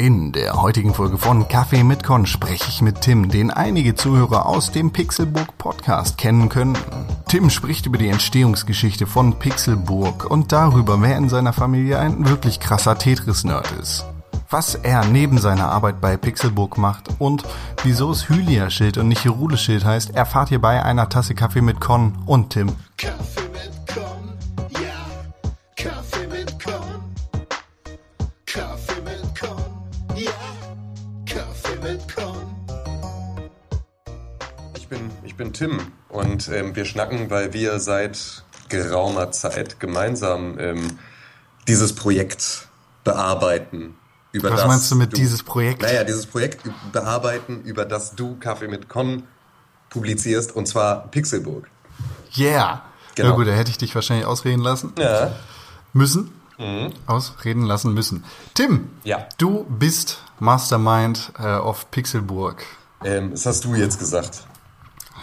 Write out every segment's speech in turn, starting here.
In der heutigen Folge von Kaffee mit Con spreche ich mit Tim, den einige Zuhörer aus dem Pixelburg Podcast kennen können. Tim spricht über die Entstehungsgeschichte von Pixelburg und darüber, wer in seiner Familie ein wirklich krasser Tetris-Nerd ist. Was er neben seiner Arbeit bei Pixelburg macht und wieso es Hylia-Schild und nicht Hirule-Schild heißt, erfahrt ihr bei einer Tasse Kaffee mit Con und Tim. Tim und ähm, wir schnacken, weil wir seit geraumer Zeit gemeinsam ähm, dieses Projekt bearbeiten. Über Was das meinst du mit dieses Projekt? Naja, dieses Projekt bearbeiten, über das du Kaffee mit Con publizierst, und zwar Pixelburg. Yeah. Genau. Ja gut, da hätte ich dich wahrscheinlich ausreden lassen. Ja. Müssen. Ausreden lassen müssen. Tim, Ja. du bist Mastermind äh, of Pixelburg. Ähm, das hast du jetzt gesagt.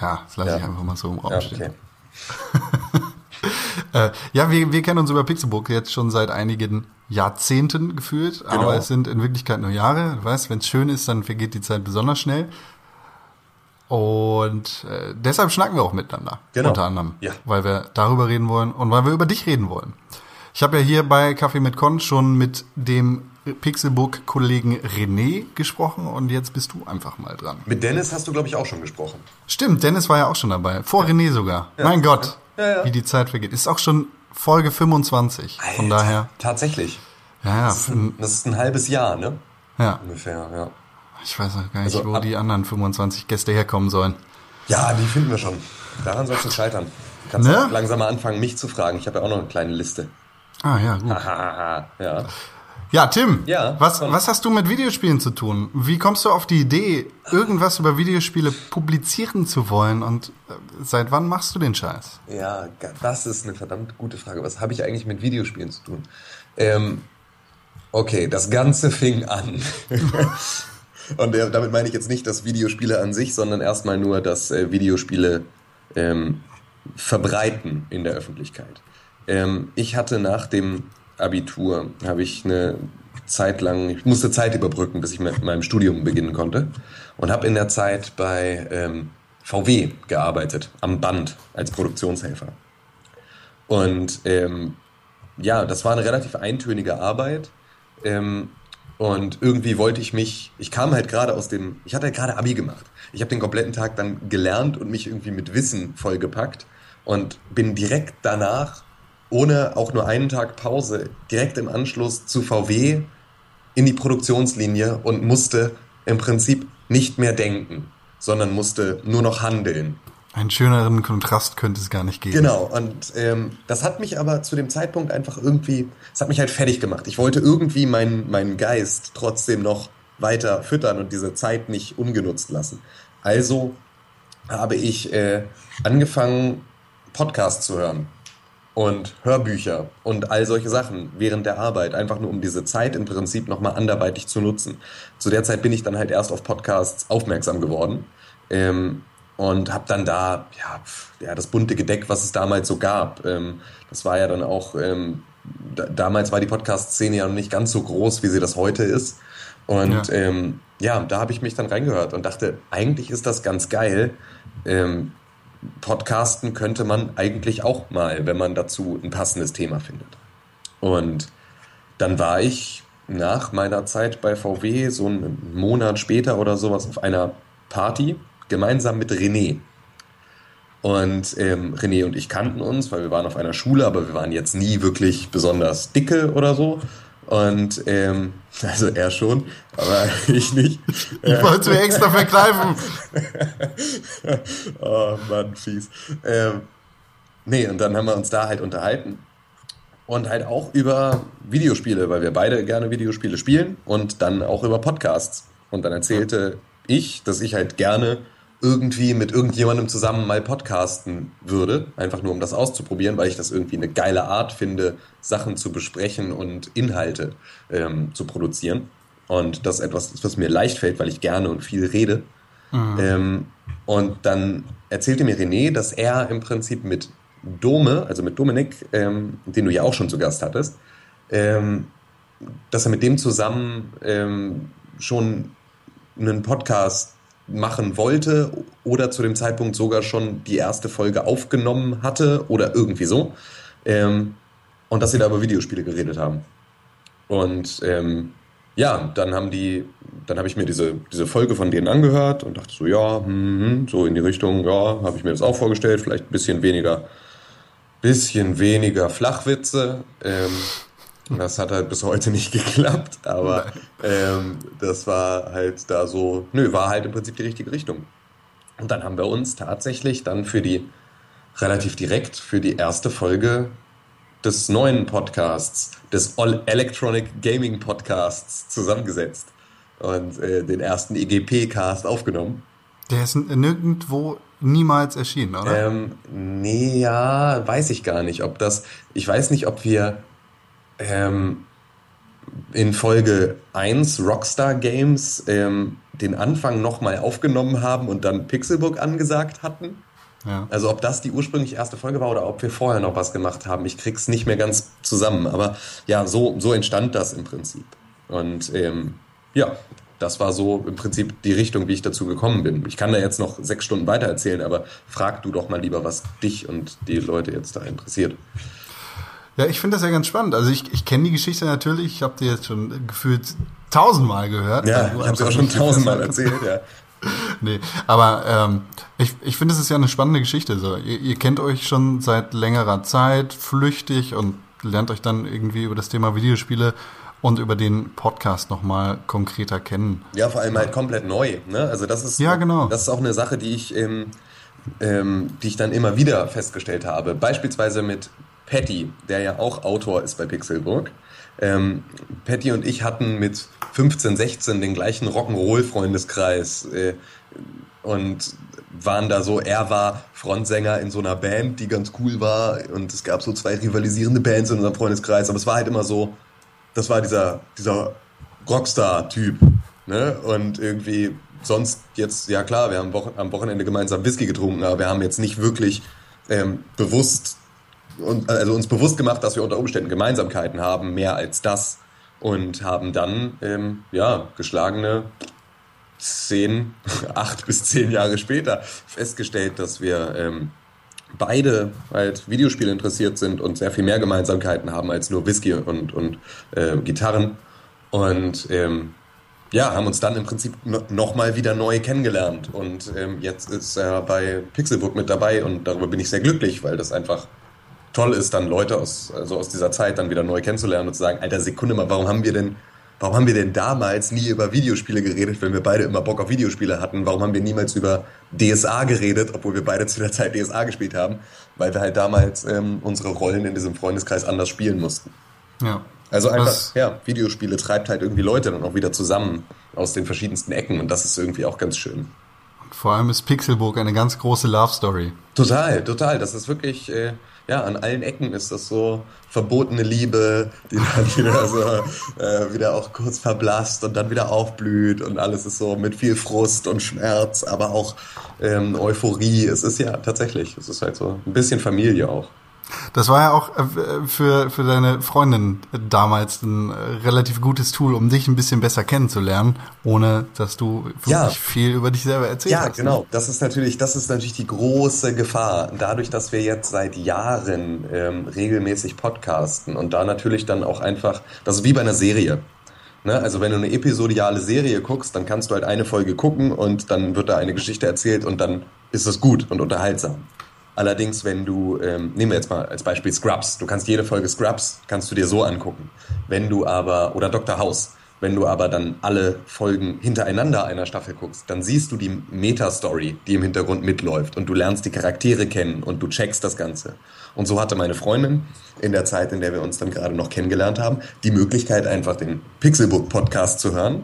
Ja, das lasse Ja. ich einfach mal so im Raum Ja, stehen. okay. Äh, ja, wir, wir kennen uns über Pixelburg jetzt schon seit einigen Jahrzehnten gefühlt, Genau. aber es sind in Wirklichkeit nur Jahre. Du weißt, wenn es schön ist, dann vergeht die Zeit besonders schnell. Und äh, deshalb schnacken wir auch miteinander. Genau. Unter anderem. Ja. Weil wir darüber reden wollen und weil wir über dich reden wollen. Ich habe ja hier bei Kaffee mit Con schon mit dem Pixelburg-Kollegen René gesprochen und jetzt bist du einfach mal dran. Mit Dennis hast du, glaube ich, auch schon gesprochen. Stimmt, Dennis war ja auch schon dabei. Vor René sogar. Mein Gott, Ja, ja. wie die Zeit vergeht. Ist auch schon Folge 25. Von Alter, daher, Tatsächlich. ja, ja, Das ist, ein, das ist ein halbes Jahr, ne? ja. Ungefähr, ja. Ich weiß auch gar nicht, Also wo die anderen 25 Gäste herkommen sollen. Ja, die finden wir schon. Daran soll es nicht scheitern. Du kannst Ne? langsam mal anfangen, mich zu fragen. Ich habe ja auch noch eine kleine Liste. Ah, ja, gut. Ja. Ja, Tim, Ja, was, komm. was hast du mit Videospielen zu tun? Wie kommst du auf die Idee, irgendwas über Videospiele publizieren zu wollen und äh, seit wann machst du den Scheiß? Ja, das ist eine verdammt gute Frage. Was habe ich eigentlich mit Videospielen zu tun? Ähm, okay, das Ganze fing an. Und äh, damit meine ich jetzt nicht das Videospiele an sich, sondern erstmal nur das äh, Videospiele ähm, verbreiten in der Öffentlichkeit. Ähm, ich hatte nach dem Abitur, habe ich eine Zeit lang, ich musste Zeit überbrücken, bis ich mit meinem Studium beginnen konnte und habe in der Zeit bei ähm, VW gearbeitet, am Band als Produktionshelfer. Und ähm, ja, das war eine relativ eintönige Arbeit. Ähm, und irgendwie wollte ich mich, ich kam halt gerade aus dem, ich hatte halt gerade Abi gemacht. Ich habe den kompletten Tag dann gelernt und mich irgendwie mit Wissen vollgepackt und bin direkt danach, ohne auch nur einen Tag Pause, direkt im Anschluss zu VW in die Produktionslinie und musste im Prinzip nicht mehr denken, sondern musste nur noch handeln. Einen schöneren Kontrast könnte es gar nicht geben. Genau, und ähm, das hat mich aber zu dem Zeitpunkt einfach irgendwie, es hat mich halt fertig gemacht. Ich wollte irgendwie meinen, meinen Geist trotzdem noch weiter füttern und diese Zeit nicht ungenutzt lassen. Also habe ich äh, angefangen, Podcasts zu hören und Hörbücher und all solche Sachen während der Arbeit, einfach nur um diese Zeit im Prinzip nochmal anderweitig zu nutzen. Zu der Zeit bin ich dann halt erst auf Podcasts aufmerksam geworden ähm, und habe dann da ja, ja das bunte Gedeck, was es damals so gab. Ähm, das war ja dann auch, ähm, da, damals war die Podcast-Szene ja noch nicht ganz so groß, wie sie das heute ist. Und Ja. ähm, ja da habe ich mich dann reingehört und dachte, eigentlich ist das ganz geil. Podcasten könnte man eigentlich auch mal, wenn man dazu ein passendes Thema findet. Und dann war ich nach meiner Zeit bei VW so einen Monat später oder sowas auf einer Party gemeinsam mit René. Und ähm, René und ich kannten uns, weil wir waren auf einer Schule, aber wir waren jetzt nie wirklich besonders dicke oder so. Und ähm, also er schon, aber ich nicht. Ich wollte mir extra verkneifen. oh Mann, fies. Ähm, nee, und dann haben wir uns da halt unterhalten. Und halt auch über Videospiele, weil wir beide gerne Videospiele spielen und dann auch über Podcasts. Und dann erzählte ich, dass ich halt gerne irgendwie mit irgendjemandem zusammen mal podcasten würde, einfach nur um das auszuprobieren, weil ich das irgendwie eine geile Art finde, Sachen zu besprechen und Inhalte ähm, zu produzieren. Und das ist etwas, was mir leicht fällt, weil ich gerne und viel rede. Ähm, und dann erzählte mir René, dass er im Prinzip mit Dome, also mit Dominik, ähm, den du ja auch schon zu Gast hattest, ähm, dass er mit dem zusammen ähm, schon einen Podcast machen wollte oder zu dem Zeitpunkt sogar schon die erste Folge aufgenommen hatte oder irgendwie so. Ähm, und dass sie da über Videospiele geredet haben. Und ähm, ja, dann haben die, dann habe ich mir diese, diese Folge von denen angehört und dachte so, ja, hm, so in die Richtung, ja, habe ich mir das auch vorgestellt, vielleicht ein bisschen weniger, bisschen weniger Flachwitze. Ähm, das hat halt bis heute nicht geklappt, aber ähm, das war halt da so, nö, war halt im Prinzip die richtige Richtung. Und dann haben wir uns tatsächlich dann für die, relativ direkt für die erste Folge des neuen Podcasts, des All Electronic Gaming Podcasts zusammengesetzt und äh, den ersten EGP-Cast aufgenommen. Der ist nirgendwo niemals erschienen, oder? Ähm, nee, ja, weiß ich gar nicht, ob das, ich weiß nicht, ob wir ähm, in Folge 1 Rockstar Games ähm, den Anfang nochmal aufgenommen haben und dann Pixelbook angesagt hatten. Ja. Also ob das die ursprünglich erste Folge war oder ob wir vorher noch was gemacht haben, ich krieg's nicht mehr ganz zusammen. Aber ja, so, so entstand das im Prinzip. Und ähm, ja, das war so im Prinzip die Richtung, wie ich dazu gekommen bin. Ich kann da jetzt noch sechs Stunden weiter erzählen, aber frag du doch mal lieber, was dich und die Leute jetzt da interessiert. Ja, ich finde das ja ganz spannend. Also ich, ich kenne die Geschichte natürlich. Ich habe die jetzt schon gefühlt tausendmal gehört. Ja, ich habe sie auch schon tausendmal erzählt, ja. nee, aber ähm, ich, ich finde, es ist ja eine spannende Geschichte. So. Ihr, ihr kennt euch schon seit längerer Zeit flüchtig und lernt euch dann irgendwie über das Thema Videospiele und über den Podcast nochmal konkreter kennen. Ja, vor allem halt komplett neu. Ne? Also das ist, ja, genau. das ist auch eine Sache, die ich, ähm, ähm, die ich dann immer wieder festgestellt habe. Beispielsweise mit Patty, der ja auch Autor ist bei Pixelburg. Ähm, Patty und ich hatten mit 15, 16 den gleichen Rock'n'Roll-Freundeskreis äh, und waren da so, er war Frontsänger in so einer Band, die ganz cool war und es gab so zwei rivalisierende Bands in unserem Freundeskreis, aber es war halt immer so, das war dieser, dieser Rockstar-Typ, ne? Und irgendwie sonst jetzt, ja klar, wir haben am Wochenende gemeinsam Whisky getrunken, aber wir haben jetzt nicht wirklich ähm, bewusst und, also uns bewusst gemacht, dass wir unter Umständen Gemeinsamkeiten haben, mehr als das. Und haben dann, ähm, ja, geschlagene zehn, acht bis zehn Jahre später festgestellt, dass wir ähm, beide halt Videospiele interessiert sind und sehr viel mehr Gemeinsamkeiten haben als nur Whisky und, und äh, Gitarren. Und ähm, ja, haben uns dann im Prinzip nochmal wieder neu kennengelernt. Und ähm, jetzt ist er bei Pixelbook mit dabei und darüber bin ich sehr glücklich, weil das einfach toll ist, dann Leute aus, also aus dieser Zeit dann wieder neu kennenzulernen und zu sagen, alter Sekunde mal, warum haben wir denn, warum haben wir denn damals nie über Videospiele geredet, wenn wir beide immer Bock auf Videospiele hatten? Warum haben wir niemals über DSA geredet, obwohl wir beide zu der Zeit DSA gespielt haben? Weil wir halt damals ähm, unsere Rollen in diesem Freundeskreis anders spielen mussten. Ja. Also einfach, Was? ja, Videospiele treibt halt irgendwie Leute dann auch wieder zusammen aus den verschiedensten Ecken und das ist irgendwie auch ganz schön. Vor allem ist Pixelburg eine ganz große Love Story. Total, total. Das ist wirklich, äh, ja, an allen Ecken ist das so verbotene Liebe, die dann wieder so äh, wieder auch kurz verblasst und dann wieder aufblüht und alles ist so mit viel Frust und Schmerz, aber auch ähm, Euphorie. Es ist ja tatsächlich, es ist halt so ein bisschen Familie auch. Das war ja auch äh, für, für deine Freundin damals ein äh, relativ gutes Tool, um dich ein bisschen besser kennenzulernen, ohne dass du wirklich ja. viel über dich selber erzählt ja, hast. Ja, genau. Das ist natürlich, das ist natürlich die große Gefahr. Dadurch, dass wir jetzt seit Jahren ähm, regelmäßig podcasten und da natürlich dann auch einfach, das ist wie bei einer Serie. Ne? Also wenn du eine episodiale Serie guckst, dann kannst du halt eine Folge gucken und dann wird da eine Geschichte erzählt und dann ist es gut und unterhaltsam. Allerdings, wenn du, ähm, nehmen wir jetzt mal als Beispiel Scrubs, du kannst jede Folge Scrubs, kannst du dir so angucken. Wenn du aber, oder Dr. House, wenn du aber dann alle Folgen hintereinander einer Staffel guckst, dann siehst du die Meta-Story, die im Hintergrund mitläuft und du lernst die Charaktere kennen und du checkst das Ganze. Und so hatte meine Freundin in der Zeit, in der wir uns dann gerade noch kennengelernt haben, die Möglichkeit einfach den Pixelbook Podcast zu hören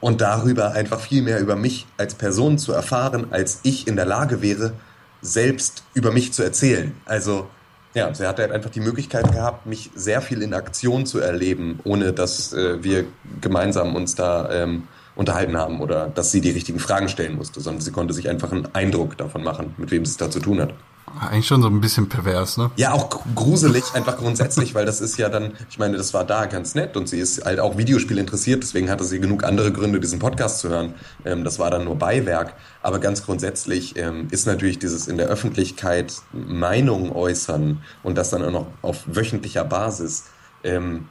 und darüber einfach viel mehr über mich als Person zu erfahren, als ich in der Lage wäre, selbst über mich zu erzählen. Also ja, sie hat halt einfach die Möglichkeit gehabt, mich sehr viel in Aktion zu erleben, ohne dass äh, wir gemeinsam uns da ähm, unterhalten haben oder dass sie die richtigen Fragen stellen musste, sondern sie konnte sich einfach einen Eindruck davon machen, mit wem sie es da zu tun hat. Eigentlich schon so ein bisschen pervers, ne? Ja, auch gruselig, einfach grundsätzlich, weil das ist ja dann, ich meine, das war da ganz nett und sie ist halt auch Videospiel interessiert, deswegen hatte sie genug andere Gründe, diesen Podcast zu hören. Ähm, das war dann nur Beiwerk. Aber ganz grundsätzlich ähm, ist natürlich dieses in der Öffentlichkeit Meinung äußern und das dann auch noch auf wöchentlicher Basis, ähm,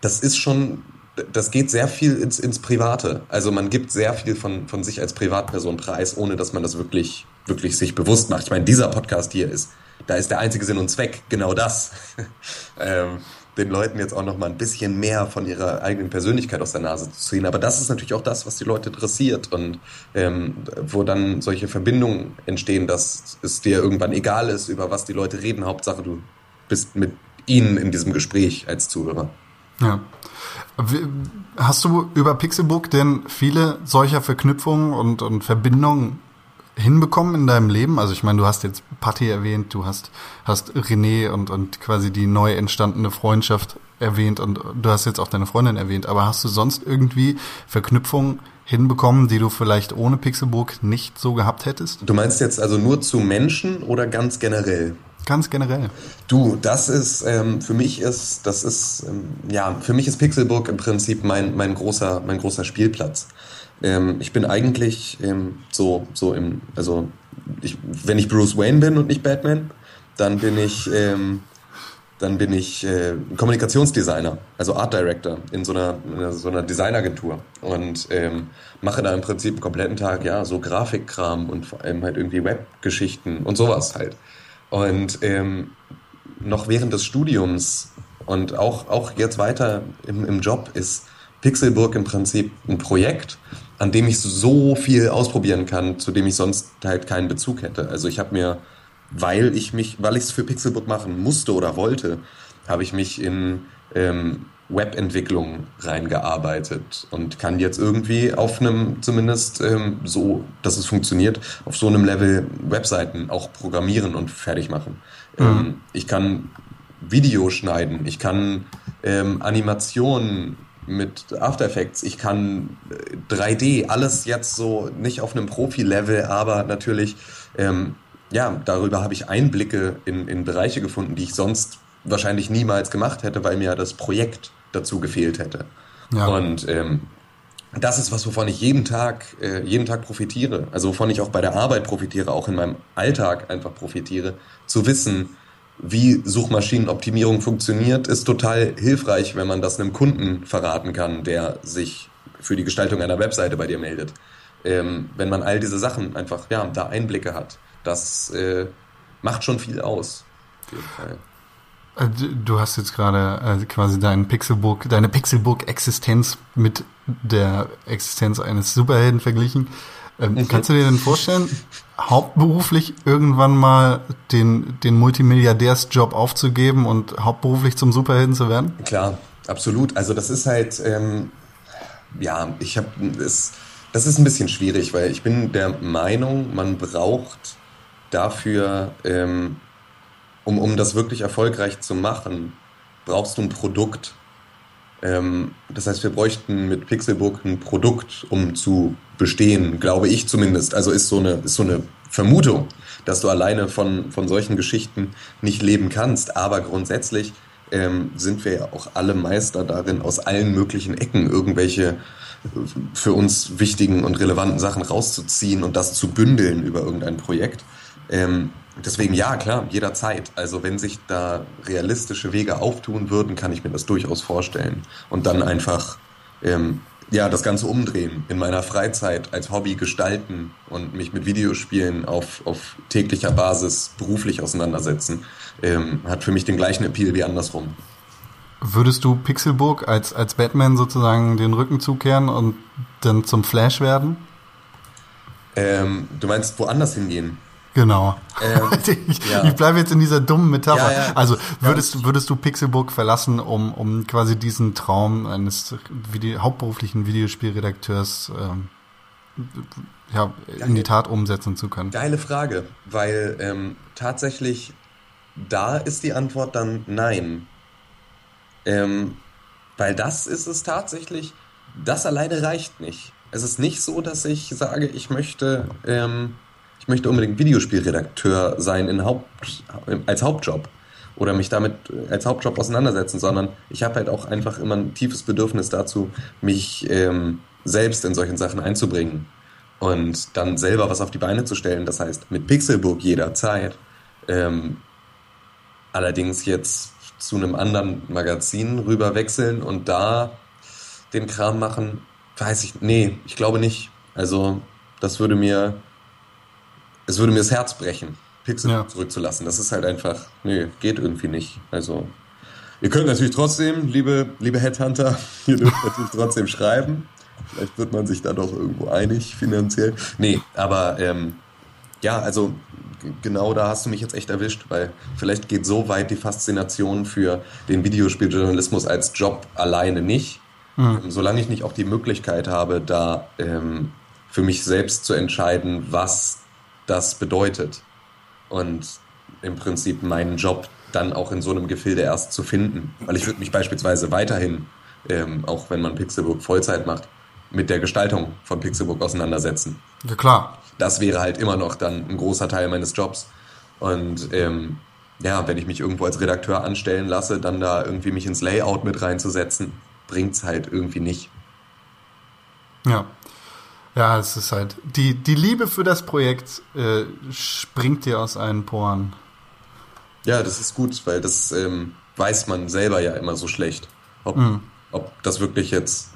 das ist schon das geht sehr viel ins, ins Private. Also man gibt sehr viel von, von sich als Privatperson preis, ohne dass man das wirklich wirklich sich bewusst macht. Ich meine, dieser Podcast hier ist, da ist der einzige Sinn und Zweck genau das. ähm, den Leuten jetzt auch noch mal ein bisschen mehr von ihrer eigenen Persönlichkeit aus der Nase zu ziehen. Aber das ist natürlich auch das, was die Leute interessiert und ähm, wo dann solche Verbindungen entstehen, dass es dir irgendwann egal ist, über was die Leute reden. Hauptsache, du bist mit ihnen in diesem Gespräch als Zuhörer. Ja. Hast du über Pixelbook denn viele solcher Verknüpfungen und, und Verbindungen hinbekommen in deinem Leben? Also ich meine, du hast jetzt Patti erwähnt, du hast, hast René und, und quasi die neu entstandene Freundschaft erwähnt und du hast jetzt auch deine Freundin erwähnt, aber hast du sonst irgendwie Verknüpfungen hinbekommen, die du vielleicht ohne Pixelburg nicht so gehabt hättest? Du meinst jetzt also nur zu Menschen oder ganz generell? Ganz generell. Du, das ist ähm, für mich ist das ist ähm, ja für mich ist Pixelburg im Prinzip mein mein großer mein großer Spielplatz. Ähm, ich bin eigentlich ähm, so, so im, also ich, wenn ich Bruce Wayne bin und nicht Batman, dann bin ich, ähm, dann bin ich äh, Kommunikationsdesigner, also Art Director in so einer, in so einer Designagentur und ähm, mache da im Prinzip einen kompletten Tag ja so Grafikkram und vor allem halt irgendwie Webgeschichten und sowas halt. Und ähm, noch während des Studiums und auch, auch jetzt weiter im, im Job ist Pixelburg im Prinzip ein Projekt, an dem ich so viel ausprobieren kann, zu dem ich sonst halt keinen Bezug hätte. Also ich habe mir, weil ich mich, weil ich es für Pixelbook machen musste oder wollte, habe ich mich in ähm, Webentwicklung reingearbeitet und kann jetzt irgendwie auf einem, zumindest ähm, so, dass es funktioniert, auf so einem Level Webseiten auch programmieren und fertig machen. Mhm. Ähm, ich kann Video schneiden, ich kann ähm, Animationen mit After Effects, ich kann 3D, äh, alles jetzt so nicht auf einem Profi-Level, aber natürlich, ähm, ja, darüber habe ich Einblicke in, in Bereiche gefunden, die ich sonst wahrscheinlich niemals gemacht hätte, weil mir das Projekt dazu gefehlt hätte. Ja. Und ähm, das ist was, wovon ich jeden Tag, äh, jeden Tag profitiere. Also wovon ich auch bei der Arbeit profitiere, auch in meinem Alltag einfach profitiere, zu wissen, wie Suchmaschinenoptimierung funktioniert, ist total hilfreich, wenn man das einem Kunden verraten kann, der sich für die Gestaltung einer Webseite bei dir meldet. Ähm, wenn man all diese Sachen einfach, ja, da Einblicke hat, das äh, macht schon viel aus. Äh, du hast jetzt gerade äh, quasi deinen Pixelbook, deine Pixelbook-Existenz mit der Existenz eines Superhelden verglichen. Ähm, okay. Kannst du dir denn vorstellen, hauptberuflich irgendwann mal den, den Multimilliardärsjob aufzugeben und hauptberuflich zum Superhelden zu werden? Klar, absolut. Also das ist halt, ähm, ja, ich habe das, das ist ein bisschen schwierig, weil ich bin der Meinung, man braucht dafür, ähm, um, um das wirklich erfolgreich zu machen, brauchst du ein Produkt. Ähm, das heißt, wir bräuchten mit Pixelbook ein Produkt, um zu bestehen, glaube ich zumindest. Also ist so eine, ist so eine Vermutung, dass du alleine von, von solchen Geschichten nicht leben kannst. Aber grundsätzlich ähm, sind wir ja auch alle Meister darin, aus allen möglichen Ecken irgendwelche äh, für uns wichtigen und relevanten Sachen rauszuziehen und das zu bündeln über irgendein Projekt. Ähm, deswegen ja, klar, jederzeit. Also wenn sich da realistische Wege auftun würden, kann ich mir das durchaus vorstellen. Und dann einfach ähm, ja, das Ganze umdrehen, in meiner Freizeit als Hobby gestalten und mich mit Videospielen auf, auf täglicher Basis beruflich auseinandersetzen, ähm, hat für mich den gleichen Appeal wie andersrum. Würdest du Pixelburg als, als Batman sozusagen den Rücken zukehren und dann zum Flash werden? Ähm, du meinst woanders hingehen? Genau. Ähm, ich, ja. ich bleibe jetzt in dieser dummen Metapher. Ja, ja. Also würdest, würdest du Pixelbook verlassen, um, um quasi diesen Traum eines Video, hauptberuflichen Videospielredakteurs ähm, ja, in die Tat umsetzen zu können? Geile Frage, weil ähm, tatsächlich da ist die Antwort dann nein. Ähm, weil das ist es tatsächlich, das alleine reicht nicht. Es ist nicht so, dass ich sage, ich möchte ähm, ich möchte unbedingt Videospielredakteur sein in Haupt, als Hauptjob oder mich damit als Hauptjob auseinandersetzen, sondern ich habe halt auch einfach immer ein tiefes Bedürfnis dazu, mich ähm, selbst in solchen Sachen einzubringen und dann selber was auf die Beine zu stellen. Das heißt, mit Pixelbook jederzeit. Ähm, allerdings jetzt zu einem anderen Magazin rüber wechseln und da den Kram machen, weiß ich, nee, ich glaube nicht. Also, das würde mir, es würde mir das Herz brechen, Pixel ja. zurückzulassen. Das ist halt einfach, nee, geht irgendwie nicht. Also, ihr könnt natürlich trotzdem, liebe, liebe Headhunter, ihr dürft natürlich trotzdem schreiben. Vielleicht wird man sich da doch irgendwo einig finanziell. Nee, aber ähm, ja, also genau da hast du mich jetzt echt erwischt, weil vielleicht geht so weit die Faszination für den Videospieljournalismus als Job alleine nicht. Mhm. Solange ich nicht auch die Möglichkeit habe, da ähm, für mich selbst zu entscheiden, was das bedeutet. Und im Prinzip meinen Job dann auch in so einem Gefilde erst zu finden. Weil ich würde mich beispielsweise weiterhin, ähm, auch wenn man Pixelbook Vollzeit macht, mit der Gestaltung von Pixelbook auseinandersetzen. Ja, klar. Das wäre halt immer noch dann ein großer Teil meines Jobs. Und ähm, ja, wenn ich mich irgendwo als Redakteur anstellen lasse, dann da irgendwie mich ins Layout mit reinzusetzen, bringt es halt irgendwie nicht. Ja. Ja, es ist halt, die, die Liebe für das Projekt äh, springt dir aus allen Poren. Ja, das ist gut, weil das ähm, weiß man selber ja immer so schlecht. Ob, mhm. ob das wirklich jetzt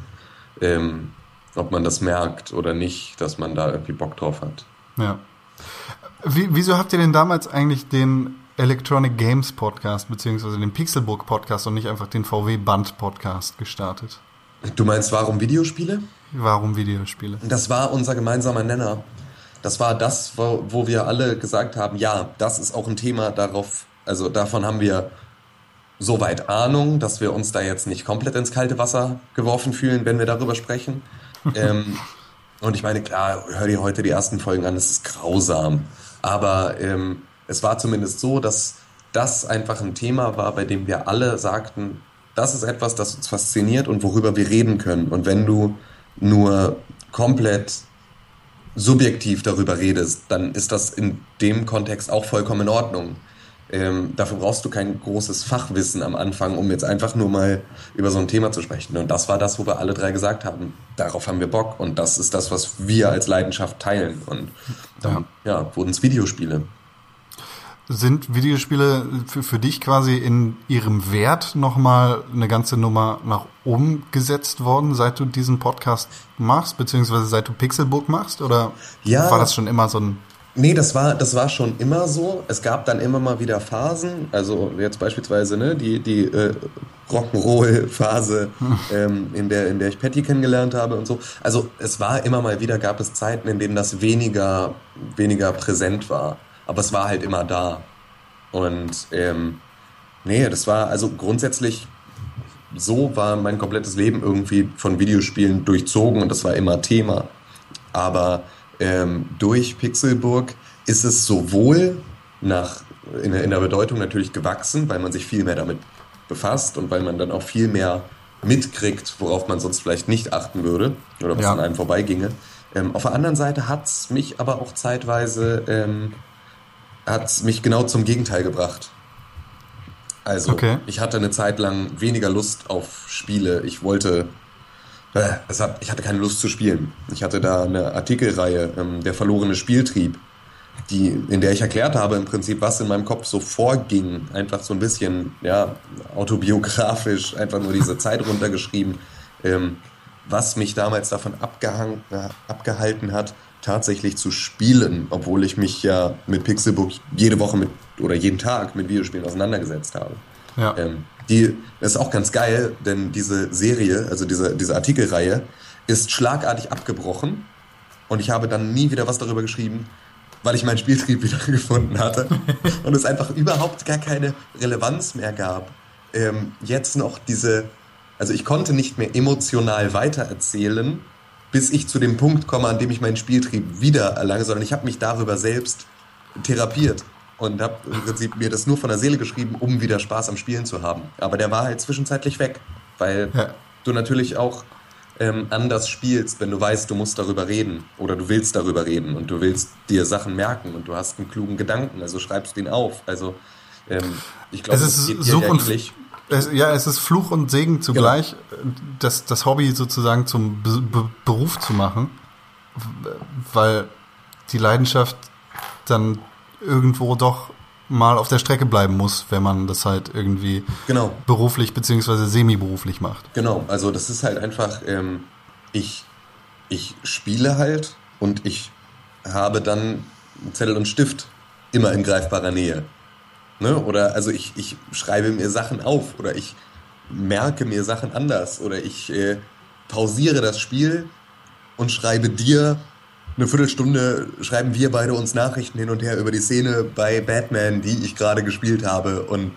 ähm, ob man das merkt oder nicht, dass man da irgendwie Bock drauf hat. Ja. Wie, wieso habt ihr denn damals eigentlich den Electronic Games Podcast beziehungsweise den Pixelbook Podcast und nicht einfach den VW Band Podcast gestartet? Du meinst, warum Videospiele? Warum Videospiele? Das war unser gemeinsamer Nenner. Das war das, wo, wo wir alle gesagt haben, ja, das ist auch ein Thema, darauf, also davon haben wir soweit Ahnung, dass wir uns da jetzt nicht komplett ins kalte Wasser geworfen fühlen, wenn wir darüber sprechen. ähm, und ich meine, klar, hör dir heute die ersten Folgen an, es ist grausam. Aber ähm, es war zumindest so, dass das einfach ein Thema war, bei dem wir alle sagten, das ist etwas, das uns fasziniert und worüber wir reden können. Und wenn du nur komplett subjektiv darüber redest, dann ist das in dem Kontext auch vollkommen in Ordnung. Ähm, dafür brauchst du kein großes Fachwissen am Anfang, um jetzt einfach nur mal über so ein Thema zu sprechen. Und das war das, wo wir alle drei gesagt haben, darauf haben wir Bock. Und das ist das, was wir als Leidenschaft teilen. Und dann ja. ja wurden es Videospiele. Sind Videospiele für, für dich quasi in ihrem Wert nochmal eine ganze Nummer nach oben gesetzt worden, seit du diesen Podcast machst, beziehungsweise seit du Pixelbook machst? Oder ja, war das schon immer so ein Nee, das war, das war schon immer so. Es gab dann immer mal wieder Phasen, also jetzt beispielsweise ne, die, die äh, Rock'n'Roll-Phase, ähm, in, der, in der ich Patty kennengelernt habe und so. Also es war immer mal wieder, gab es Zeiten, in denen das weniger, weniger präsent war. Aber es war halt immer da. Und ähm, nee, das war also grundsätzlich so war mein komplettes Leben irgendwie von Videospielen durchzogen und das war immer Thema. Aber ähm, durch Pixelburg ist es sowohl nach, in, in der Bedeutung natürlich gewachsen, weil man sich viel mehr damit befasst und weil man dann auch viel mehr mitkriegt, worauf man sonst vielleicht nicht achten würde oder was ja. an einem vorbeiginge. Ähm, auf der anderen Seite hat es mich aber auch zeitweise ähm, hat's mich genau zum Gegenteil gebracht. Also okay. ich hatte eine Zeit lang weniger Lust auf Spiele. Ich wollte äh, hat, ich hatte keine Lust zu spielen. Ich hatte da eine Artikelreihe, ähm, der verlorene Spieltrieb, die, in der ich erklärt habe im Prinzip, was in meinem Kopf so vorging. Einfach so ein bisschen, ja, autobiografisch, einfach nur diese Zeit runtergeschrieben, ähm, was mich damals davon abgehangen, äh, abgehalten hat, tatsächlich zu spielen, obwohl ich mich ja mit Pixelbook jede Woche mit oder jeden Tag mit Videospielen auseinandergesetzt habe. Ja. Ähm, die das ist auch ganz geil, denn diese Serie, also diese, diese Artikelreihe, ist schlagartig abgebrochen und ich habe dann nie wieder was darüber geschrieben, weil ich meinen Spieltrieb wieder gefunden hatte und es einfach überhaupt gar keine Relevanz mehr gab. Ähm, jetzt noch diese, also ich konnte nicht mehr emotional weitererzählen, bis ich zu dem Punkt komme, an dem ich meinen Spieltrieb wieder erlange, sondern ich habe mich darüber selbst therapiert und habe im Prinzip mir das nur von der Seele geschrieben, um wieder Spaß am Spielen zu haben. Aber der war halt zwischenzeitlich weg, weil ja. du natürlich auch ähm, anders spielst, wenn du weißt, du musst darüber reden oder du willst darüber reden und du willst dir Sachen merken und du hast einen klugen Gedanken, also schreibst du den auf. Also ähm, ich glaube, es ist Such und es, ja, es ist Fluch und Segen zugleich, genau. das, das Hobby sozusagen zum Be Be Beruf zu machen, weil die Leidenschaft dann irgendwo doch mal auf der Strecke bleiben muss, wenn man das halt irgendwie genau. beruflich beziehungsweise semi-beruflich macht. Genau, also das ist halt einfach, ähm, ich, ich spiele halt und ich habe dann Zettel und Stift immer in greifbarer Nähe. Ne? Oder also ich, ich schreibe mir Sachen auf oder ich merke mir Sachen anders oder ich äh, pausiere das Spiel und schreibe dir eine Viertelstunde schreiben wir beide uns Nachrichten hin und her über die Szene bei Batman, die ich gerade gespielt habe und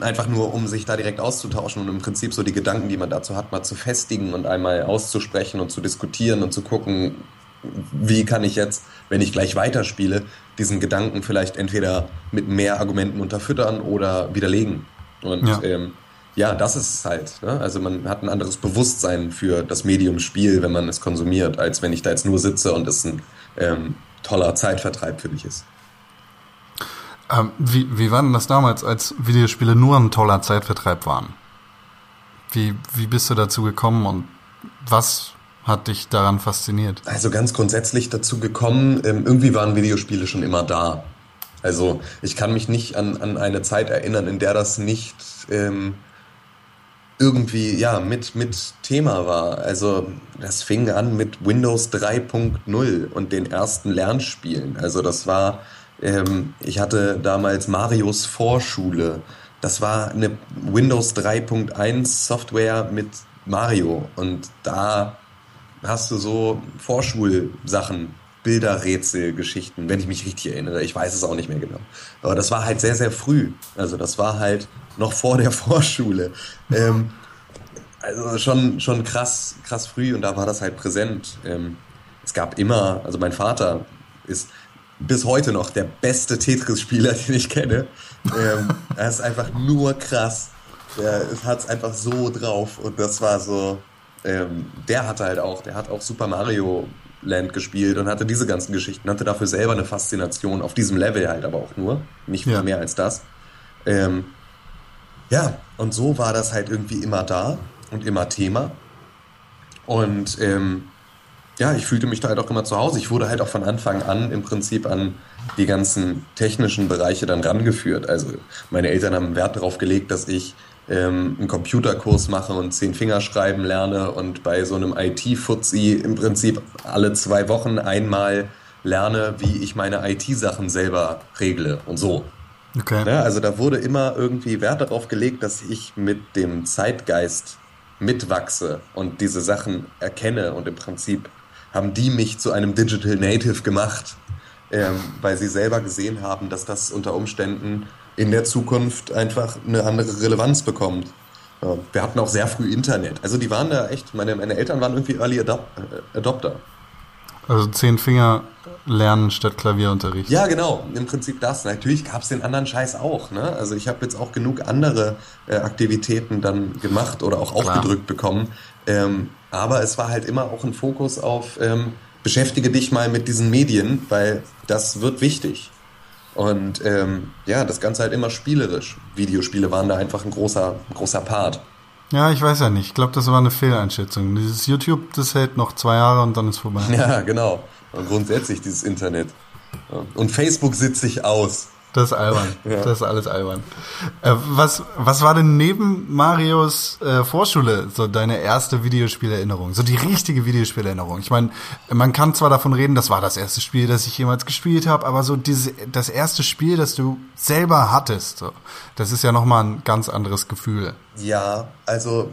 einfach nur, um sich da direkt auszutauschen und im Prinzip so die Gedanken, die man dazu hat, mal zu festigen und einmal auszusprechen und zu diskutieren und zu gucken, wie kann ich jetzt, wenn ich gleich weiterspiele, diesen Gedanken vielleicht entweder mit mehr Argumenten unterfüttern oder widerlegen. Und ja. ähm, ja, das ist es halt. Ne? Also man hat ein anderes Bewusstsein für das Medium Spiel, wenn man es konsumiert, als wenn ich da jetzt nur sitze und es ein ähm, toller Zeitvertreib für mich ist. Ähm, wie, wie war denn das damals, als Videospiele nur ein toller Zeitvertreib waren? Wie, wie bist du dazu gekommen und was hat dich daran fasziniert? Also ganz grundsätzlich dazu gekommen, ähm, irgendwie waren Videospiele schon immer da. Also ich kann mich nicht an, an eine Zeit erinnern, in der das nicht ähm, irgendwie ja mit mit Thema war. Also das fing an mit Windows 3.0 und den ersten Lernspielen. Also das war, ähm, ich hatte damals Marios Vorschule. Das war eine Windows 3.1 Software mit Mario und da hast du so Vorschulsachen Bilderrätsel, Geschichten, wenn ich mich richtig erinnere. Ich weiß es auch nicht mehr genau. Aber das war halt sehr, sehr früh. Also das war halt noch vor der Vorschule. Ähm, also schon, schon krass, krass früh und da war das halt präsent. Ähm, es gab immer, also mein Vater ist bis heute noch der beste Tetris-Spieler, den ich kenne. Ähm, er ist einfach nur krass. Er hat es einfach so drauf und das war so, ähm, der hatte halt auch, der hat auch Super Mario Land gespielt und hatte diese ganzen Geschichten, hatte dafür selber eine Faszination, auf diesem Level halt aber auch nur, nicht ja. mehr als das. Ähm, ja, und so war das halt irgendwie immer da und immer Thema. Und ähm, ja, ich fühlte mich da halt auch immer zu Hause. Ich wurde halt auch von Anfang an im Prinzip an die ganzen technischen Bereiche dann rangeführt. Also meine Eltern haben Wert darauf gelegt, dass ich ähm, einen Computerkurs mache und zehn Fingerschreiben lerne und bei so einem IT-Fuzzi im Prinzip alle zwei Wochen einmal lerne, wie ich meine IT-Sachen selber regle und so. Okay. Ja, also da wurde immer irgendwie Wert darauf gelegt, dass ich mit dem Zeitgeist mitwachse und diese Sachen erkenne und im Prinzip haben die mich zu einem Digital Native gemacht, ähm, weil sie selber gesehen haben, dass das unter Umständen in der Zukunft einfach eine andere Relevanz bekommt. Wir hatten auch sehr früh Internet. Also die waren da echt, meine, meine Eltern waren irgendwie Early Adop äh, Adopter. Also zehn Finger lernen statt Klavierunterricht. Ja, genau. Im Prinzip das. Natürlich gab es den anderen Scheiß auch. Ne? Also ich habe jetzt auch genug andere äh, Aktivitäten dann gemacht oder auch Klar. aufgedrückt bekommen. Ähm, aber es war halt immer auch ein Fokus auf ähm, beschäftige dich mal mit diesen Medien, weil das wird wichtig. Und ähm, ja, das Ganze halt immer spielerisch. Videospiele waren da einfach ein großer, großer Part. Ja, ich weiß ja nicht. Ich glaube, das war eine Fehleinschätzung. Dieses YouTube, das hält noch zwei Jahre und dann ist vorbei. Ja, genau. Und grundsätzlich dieses Internet. Und Facebook sitzt sich aus. Das ist albern. Ja. Das ist alles albern. Äh, was, was war denn neben Marios äh, Vorschule so deine erste Videospielerinnerung? So die richtige Videospielerinnerung? Ich meine, man kann zwar davon reden, das war das erste Spiel, das ich jemals gespielt habe, aber so dieses, das erste Spiel, das du selber hattest, so, das ist ja nochmal ein ganz anderes Gefühl. Ja, also,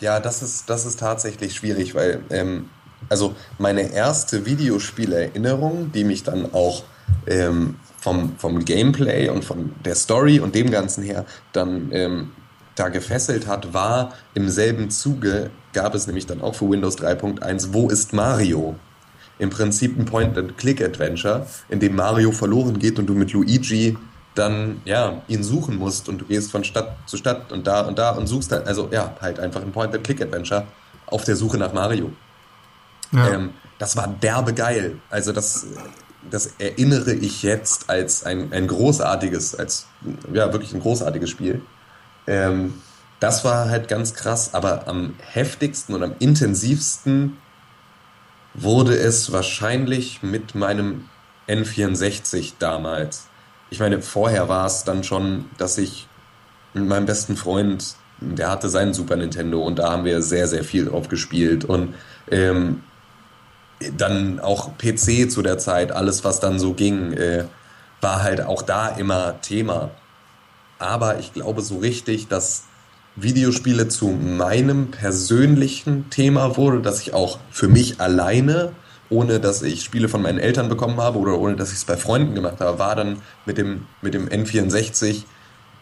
ja, das ist, das ist tatsächlich schwierig, weil, ähm, also meine erste Videospielerinnerung, die mich dann auch ähm, vom, vom Gameplay und von der Story und dem Ganzen her dann ähm, da gefesselt hat, war im selben Zuge, gab es nämlich dann auch für Windows 3.1 Wo ist Mario? Im Prinzip ein Point-and-Click-Adventure, in dem Mario verloren geht und du mit Luigi dann ja ihn suchen musst und du gehst von Stadt zu Stadt und da und da und suchst halt, also ja, halt einfach ein Point-and-Click-Adventure. auf der Suche nach Mario. Ja. Ähm, das war derbe geil. Also das, das erinnere ich jetzt als ein, ein großartiges, als ja wirklich ein großartiges Spiel. Ähm, das war halt ganz krass, aber am heftigsten und am intensivsten wurde es wahrscheinlich mit meinem N64 damals. Ich meine, vorher war es dann schon, dass ich mit meinem besten Freund, der hatte seinen Super Nintendo und da haben wir sehr, sehr viel drauf gespielt und ähm, dann auch PC zu der Zeit, alles was dann so ging, äh, war halt auch da immer Thema. Aber ich glaube so richtig, dass Videospiele zu meinem persönlichen Thema wurde, dass ich auch für mich alleine, ohne dass ich Spiele von meinen Eltern bekommen habe oder ohne dass ich es bei Freunden gemacht habe, war dann mit dem, mit dem N64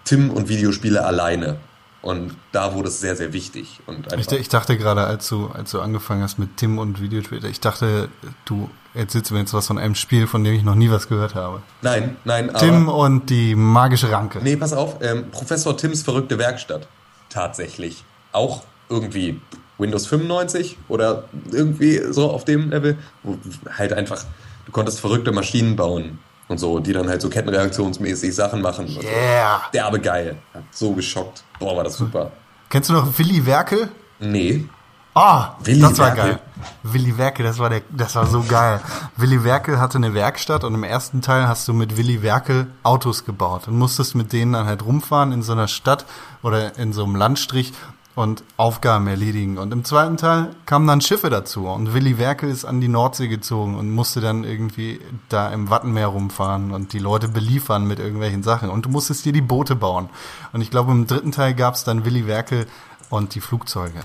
Tim und Videospiele alleine. Und da wurde es sehr, sehr wichtig. Und Ich, ich dachte gerade, als du, als du angefangen hast mit Tim und Videospiele, ich dachte, du erzählst mir jetzt was von einem Spiel, von dem ich noch nie was gehört habe. nein, nein, aber. Tim und die magische Ranke. Nee, pass auf, ähm, Professor Tims verrückte Werkstatt. Tatsächlich. Auch irgendwie Windows 95 oder irgendwie so auf dem Level, wo halt einfach, du konntest verrückte Maschinen bauen und so, die dann halt so kettenreaktionsmäßig Sachen machen. Yeah. Derbe geil. Hat so geschockt. Boah, war das super. Kennst du noch Willi Werkel? Nee. Ah, Willi das war Werkel. geil. Willi Werkel, das war der, das war so geil. Willi Werkel hatte eine Werkstatt und im ersten Teil hast du mit Willi Werkel Autos gebaut und musstest mit denen dann halt rumfahren in so einer Stadt oder in so einem Landstrich und Aufgaben erledigen. Und im zweiten Teil kamen dann Schiffe dazu und Willi Werkel ist an die Nordsee gezogen und musste dann irgendwie da im Wattenmeer rumfahren und die Leute beliefern mit irgendwelchen Sachen. Und du musstest dir die Boote bauen. Und ich glaube, im dritten Teil gab's dann Willi Werkel und die Flugzeuge.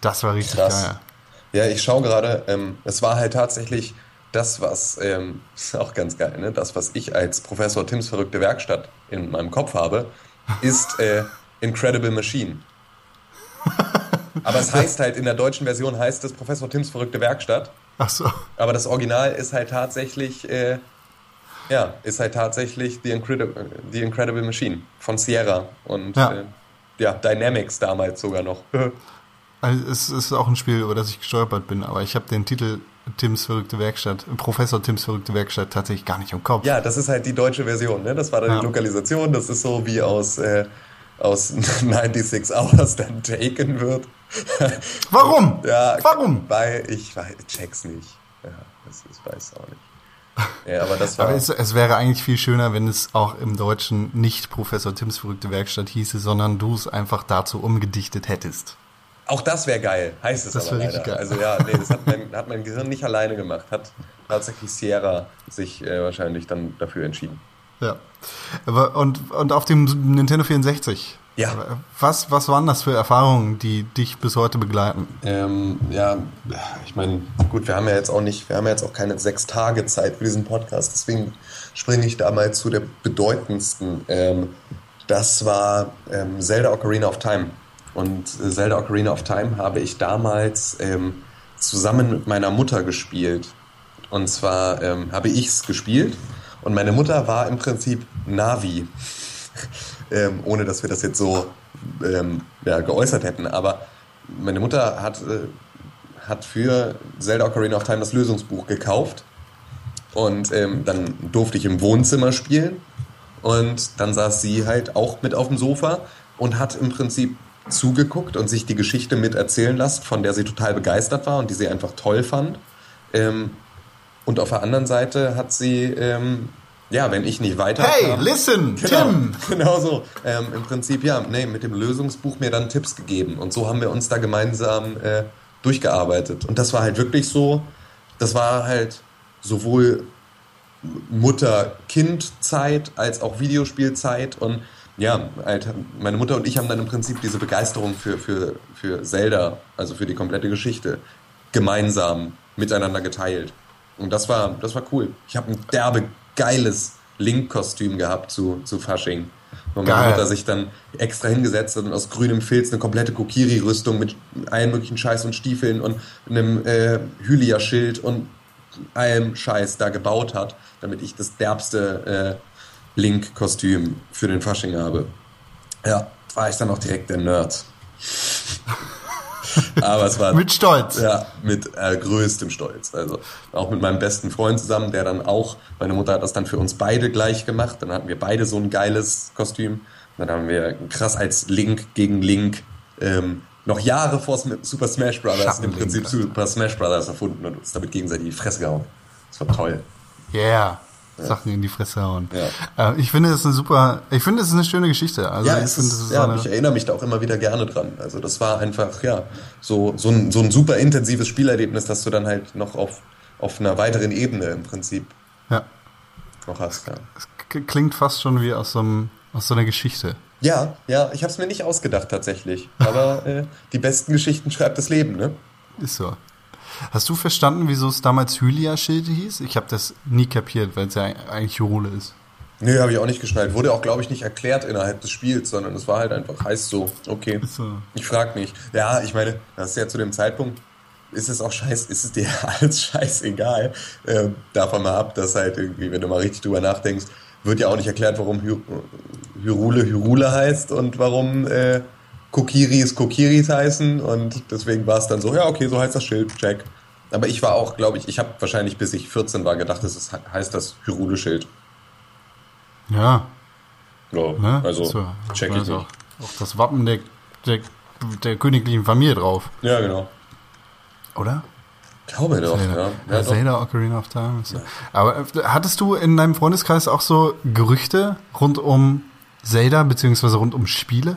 Das war richtig Krass. geil. Ja, ich schaue gerade, ähm, es war halt tatsächlich das, was, ähm, ist auch ganz geil, ne? Das, was ich als Professor Tims verrückte Werkstatt in meinem Kopf habe, ist äh, Incredible Machine. Aber es heißt halt, in der deutschen Version heißt es Professor Tims verrückte Werkstatt. Ach so. Aber das Original ist halt tatsächlich, äh, ja, ist halt tatsächlich The Incredible, The Incredible Machine von Sierra und Ja. Äh, ja, Dynamics damals sogar noch. Also es ist auch ein Spiel, über das ich gestolpert bin, aber ich habe den Titel Tims verrückte Werkstatt, Professor Tims verrückte Werkstatt tatsächlich gar nicht im Kopf. Ja, das ist halt die deutsche Version, ne? Das war dann Ja. die Lokalisation, das ist so wie aus, äh, aus 96 Hours dann taken wird. Warum? Ja, Warum? Weil ich weiß, check's nicht. Ja, das ist, weiß auch nicht. Ja, aber das war. Aber es, es wäre eigentlich viel schöner, wenn es auch im Deutschen nicht Professor Tims verrückte Werkstatt hieße, sondern du es einfach dazu umgedichtet hättest. Auch das wäre geil, heißt es Das aber leider. richtig geil. Also ja, nee, das hat mein, hat mein Gehirn nicht alleine gemacht. Hat tatsächlich Sierra sich äh, wahrscheinlich dann dafür entschieden. Ja. Aber, und, und auf dem Nintendo 64. Ja. Was, was waren das für Erfahrungen, die dich bis heute begleiten? Ähm, ja, ich meine, gut, wir haben ja jetzt auch nicht, wir haben ja jetzt auch keine sechs Tage Zeit für diesen Podcast, deswegen springe ich da mal zu der bedeutendsten. Ähm, das war ähm, Zelda Ocarina of Time. Und äh, Zelda Ocarina of Time habe ich damals ähm, zusammen mit meiner Mutter gespielt. Und zwar ähm, habe ich es gespielt und meine Mutter war im Prinzip Navi. ähm, ohne dass wir das jetzt so ähm, ja, geäußert hätten. Aber meine Mutter hat, äh, hat für Zelda Ocarina of Time das Lösungsbuch gekauft. Und ähm, dann durfte ich im Wohnzimmer spielen. Und dann saß sie halt auch mit auf dem Sofa und hat im Prinzip zugeguckt und sich die Geschichte mit erzählen lassen, von der sie total begeistert war und die sie einfach toll fand. Ähm, und auf der anderen Seite hat sie, ähm, ja, wenn ich nicht weiter. Hey, listen, Genau, Tim! genau so. Ähm, Im Prinzip, ja, nee, mit dem Lösungsbuch mir dann Tipps gegeben. Und so haben wir uns da gemeinsam äh, durchgearbeitet. Und das war halt wirklich so, das war halt sowohl Mutter-Kind-Zeit als auch Videospielzeit. Und ja, halt, meine Mutter und ich haben dann im Prinzip diese Begeisterung für, für, für Zelda, also für die komplette Geschichte, gemeinsam miteinander geteilt. Und das war, das war cool. Ich habe ein derbe, geiles Link-Kostüm gehabt zu, zu Fasching. Wo meine Geil. Mutter sich dann extra hingesetzt hat und aus grünem Filz eine komplette Kokiri-Rüstung mit allen möglichen Scheiß und Stiefeln und einem äh, Hylia-Schild und allem Scheiß da gebaut hat, damit ich das derbste äh, Link-Kostüm für den Fasching habe. Ja, war ich dann auch direkt der Nerd. Aber es war Mit Stolz. Ja, mit äh, größtem Stolz. Also auch mit meinem besten Freund zusammen, der dann auch, meine Mutter hat das dann für uns beide gleich gemacht. Dann hatten wir beide so ein geiles Kostüm. Dann haben wir krass als Link gegen Link ähm, noch Jahre vor Super Smash Brothers im Prinzip. Super Smash Brothers erfunden und uns damit gegenseitig die Fresse gehauen. Das war toll. Yeah. Sachen in die Fresse hauen. Ja. Äh, ich finde es eine super, ich finde es ist eine schöne Geschichte. Also Ja, ich finde, ist, das ist ja eine, ich erinnere mich da auch immer wieder gerne dran. Also das war einfach, ja, so, so, ein, so ein super intensives Spielerlebnis, das du dann halt noch auf, auf einer weiteren Ebene im Prinzip ja. noch hast. Ja, Es klingt fast schon wie aus so, einem, aus so einer Geschichte. ja, ja ich habe es mir nicht ausgedacht tatsächlich. Aber äh, die besten Geschichten schreibt das Leben, ne? Ist so. Hast du verstanden, wieso es damals Hylia-Schild hieß? Ich habe das nie kapiert, weil es ja eigentlich Hyrule ist. Nö, habe ich auch nicht geschnallt. Wurde auch, glaube ich, nicht erklärt innerhalb des Spiels, sondern es war halt einfach, heißt so, okay. So. Ich frag nicht. Ja, ich meine, das ist ja zu dem Zeitpunkt, ist es auch scheiß, ist es dir alles scheißegal. Ähm, davon mal ab, dass halt irgendwie, wenn du mal richtig drüber nachdenkst, wird ja auch nicht erklärt, warum Hy Hyrule Hyrule heißt und warum äh, Kokiris Kokiris heißen und deswegen war es dann so, ja, okay, so heißt das Schild, check. Aber ich war auch, glaube ich, ich habe wahrscheinlich bis ich 14 war gedacht, es ist, heißt das Hyrule-Schild. Ja. Ja, Ne? also so, check ich also nicht. Auch das Wappen der, der, der königlichen Familie drauf, Ja, genau. oder? Glaube doch, ja. ja, Ja, doch. Zelda Ocarina of Time. so. Aber äh, hattest du in deinem Freundeskreis auch so Gerüchte rund um Zelda beziehungsweise rund um Spiele?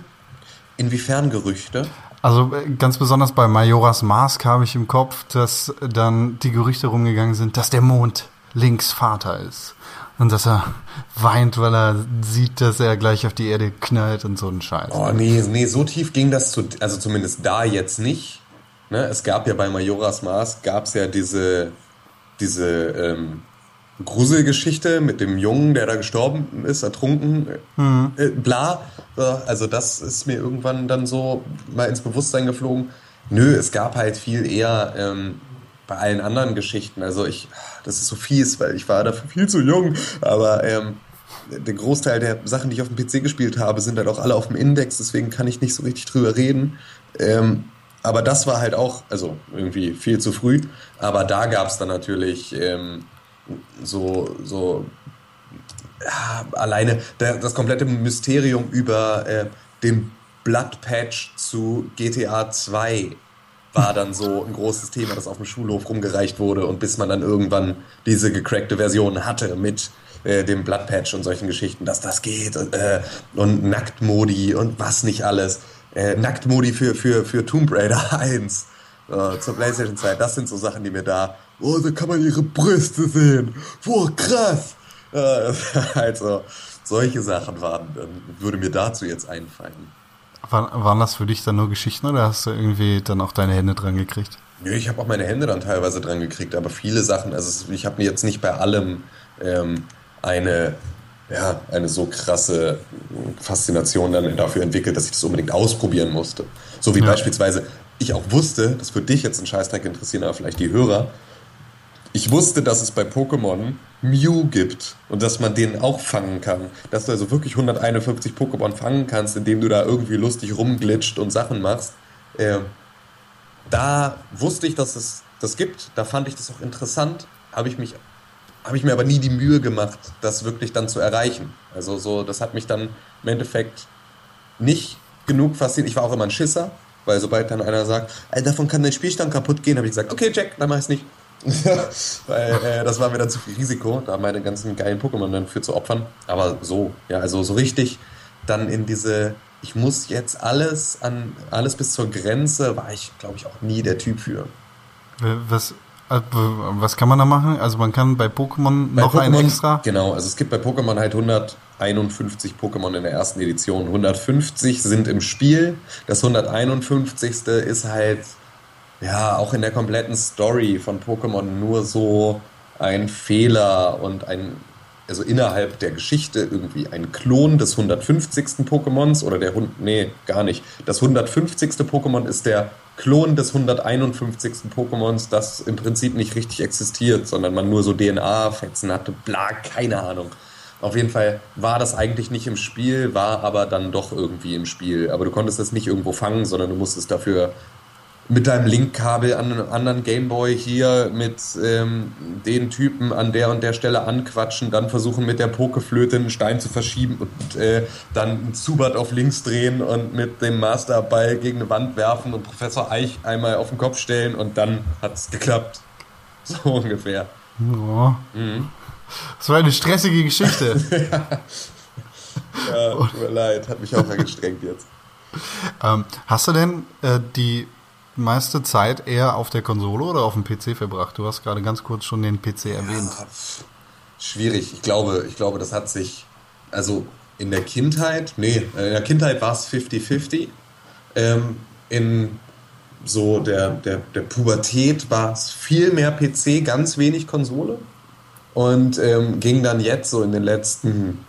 Inwiefern Gerüchte? Also äh, ganz besonders bei Majoras Mask habe ich im Kopf, dass dann die Gerüchte rumgegangen sind, dass der Mond Links Vater ist. Und dass er weint, weil er sieht, dass er gleich auf die Erde knallt und so ein Scheiß. Oh, nee, nee, so tief ging das zu, also zumindest da jetzt nicht. Ne? Es gab ja bei Majoras Mask, gab es ja diese, diese ähm, Gruselgeschichte mit dem Jungen, der da gestorben ist, ertrunken, äh, bla. Also das ist mir irgendwann dann so mal ins Bewusstsein geflogen. Nö, es gab halt viel eher ähm, bei allen anderen Geschichten. Also ich, das ist so fies, weil ich war dafür viel zu jung, aber ähm, der Großteil der Sachen, die ich auf dem PC gespielt habe, sind halt auch alle auf dem Index, deswegen kann ich nicht so richtig drüber reden. Ähm, aber das war halt auch, also irgendwie viel zu früh. Aber da gab es dann natürlich ähm, so, so ja, alleine der, das komplette Mysterium über äh, den Blood Patch zu GTA 2 war dann so ein großes Thema, das auf dem Schulhof rumgereicht wurde und bis man dann irgendwann diese gecrackte Version hatte mit äh, dem Blood Patch und solchen Geschichten, dass das geht und, äh, und Nacktmodi und was nicht alles. Äh, Nacktmodi für, für, für Tomb Raider 1 äh, zur Playstation-Zeit, das sind so Sachen, die mir da, oh, da kann man ihre Brüste sehen, boah, krass. Äh, also, solche Sachen waren, dann würde mir dazu jetzt einfallen. War, waren das für dich dann nur Geschichten oder hast du irgendwie dann auch deine Hände dran gekriegt? Nö, ich habe auch meine Hände dann teilweise dran gekriegt, aber viele Sachen, also ich habe mir jetzt nicht bei allem ähm, eine, ja, eine so krasse Faszination dann dafür entwickelt, dass ich das unbedingt ausprobieren musste. So wie Ja. beispielsweise ich auch wusste, das würde dich jetzt einen Scheißdreck interessieren, aber vielleicht die Hörer, ich wusste, dass es bei Pokémon Mew gibt und dass man den auch fangen kann. Dass du also wirklich 151 Pokémon fangen kannst, indem du da irgendwie lustig rumglitscht und Sachen machst. Ähm, da wusste ich, dass es das gibt. Da fand ich das auch interessant. Habe ich mich, ich mir aber nie die Mühe gemacht, das wirklich dann zu erreichen. Also so, das hat mich dann im Endeffekt nicht genug fasziniert. Ich war auch immer ein Schisser, weil sobald dann einer sagt, "Ey, davon kann dein Spielstand kaputt gehen, habe ich gesagt, okay, Jack, dann mach ich's nicht. weil äh, das war mir dann zu viel Risiko, da meine ganzen geilen Pokémon dann für zu opfern. Aber so, ja, also so richtig dann in diese, ich muss jetzt alles an, alles bis zur Grenze, war ich, glaube ich, auch nie der Typ für. Was, äh, was kann man da machen? Also man kann bei Pokémon Bei noch ein Pokémon- extra. Genau, also es gibt bei Pokémon halt 151 Pokémon in der ersten Edition. 150 sind im Spiel. Das 151. ist halt, ja, auch in der kompletten Story von Pokémon nur so ein Fehler und ein, also innerhalb der Geschichte irgendwie ein Klon des 150. Pokémons oder der Hund, nee, gar nicht. Das 150. Pokémon ist der Klon des 151. Pokémons, das im Prinzip nicht richtig existiert, sondern man nur so DNA-Fetzen hatte, bla, keine Ahnung. Auf jeden Fall war das eigentlich nicht im Spiel, war aber dann doch irgendwie im Spiel. Aber du konntest es nicht irgendwo fangen, sondern du musstest dafür mit deinem Linkkabel an einem anderen Gameboy hier mit ähm, den Typen an der und der Stelle anquatschen, dann versuchen mit der Pokeflöte einen Stein zu verschieben und äh, dann ein Zubat auf links drehen und mit dem Masterball gegen eine Wand werfen und Professor Eich einmal auf den Kopf stellen und dann hat es geklappt. So ungefähr. Oh. Mhm. Das war eine stressige Geschichte. Ja, tut mir leid, hat mich auch angestrengt jetzt. ähm, hast du denn äh, die meiste Zeit eher auf der Konsole oder auf dem PC verbracht? Du hast gerade ganz kurz schon den PC erwähnt. Ja, schwierig. Ich glaube, ich glaube, das hat sich, also in der Kindheit, nee, in der Kindheit war es 50-50. Ähm, in so der, der, der Pubertät war es viel mehr PC, ganz wenig Konsole. Und ähm, ging dann jetzt so in den letzten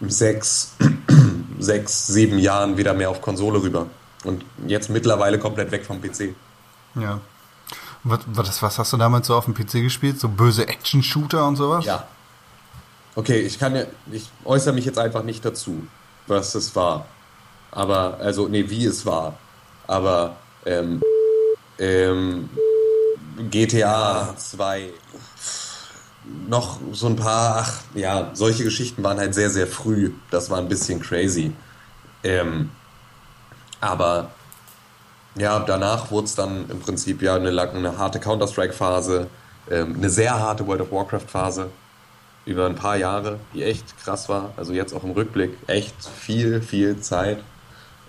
sechs, sechs, sieben Jahren wieder mehr auf Konsole rüber. Und jetzt mittlerweile komplett weg vom PC. Ja. Was, was, was hast du damals so auf dem PC gespielt? So böse Action-Shooter und sowas? Ja. Okay, ich kann ja, ich äußere mich jetzt einfach nicht dazu, was es war. Aber, also, nee, wie es war. Aber, ähm, ähm, GTA 2, noch so ein paar, ach, ja, solche Geschichten waren halt sehr, sehr früh. Das war ein bisschen crazy. Ähm, aber ja, danach wurde es dann im Prinzip ja eine, eine harte Counter-Strike-Phase, ähm, eine sehr harte World of Warcraft-Phase über ein paar Jahre, die echt krass war. Also jetzt auch im Rückblick echt viel, viel Zeit.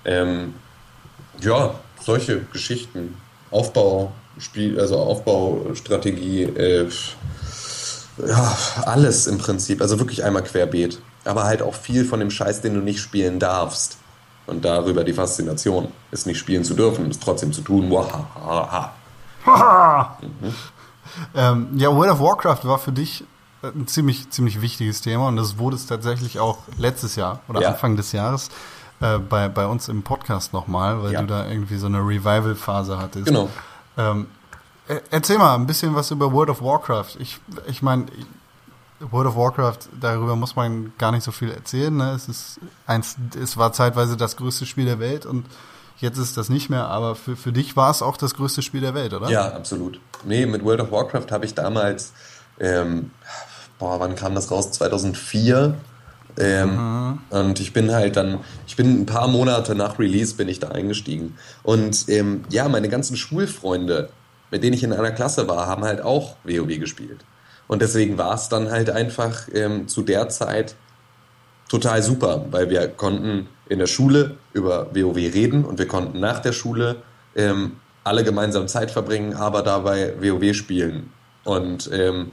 Ähm, ja, solche Geschichten. Aufbau, Spiel, also Aufbaustrategie, äh, ja, alles im Prinzip. Also wirklich einmal querbeet. Aber halt auch viel von dem Scheiß, den du nicht spielen darfst. Und darüber die Faszination, es nicht spielen zu dürfen, es trotzdem zu tun. Wahaha. mhm. ähm, ja, World of Warcraft war für dich ein ziemlich, ziemlich wichtiges Thema und das wurde es tatsächlich auch letztes Jahr oder ja. Anfang des Jahres äh, bei, bei uns im Podcast nochmal, weil ja. du da irgendwie so eine Revival-Phase hattest. Genau. Ähm, erzähl mal ein bisschen was über World of Warcraft. Ich, ich meine, World of Warcraft, darüber muss man gar nicht so viel erzählen. Ne? Es, ist eins, es war zeitweise das größte Spiel der Welt und jetzt ist das nicht mehr, aber für, für dich war es auch das größte Spiel der Welt, oder? Ja, absolut. Nee, mit World of Warcraft habe ich damals, ähm, boah, wann kam das raus? 2004. Ähm, mhm. Und ich bin halt dann, ich bin ein paar Monate nach Release bin ich da eingestiegen. Und ähm, ja, meine ganzen Schulfreunde, mit denen ich in einer Klasse war, haben halt auch WoW gespielt. Und deswegen war es dann halt einfach ähm, zu der Zeit total super, weil wir konnten in der Schule über WoW reden und wir konnten nach der Schule ähm, alle gemeinsam Zeit verbringen, aber dabei WoW spielen. Und ähm,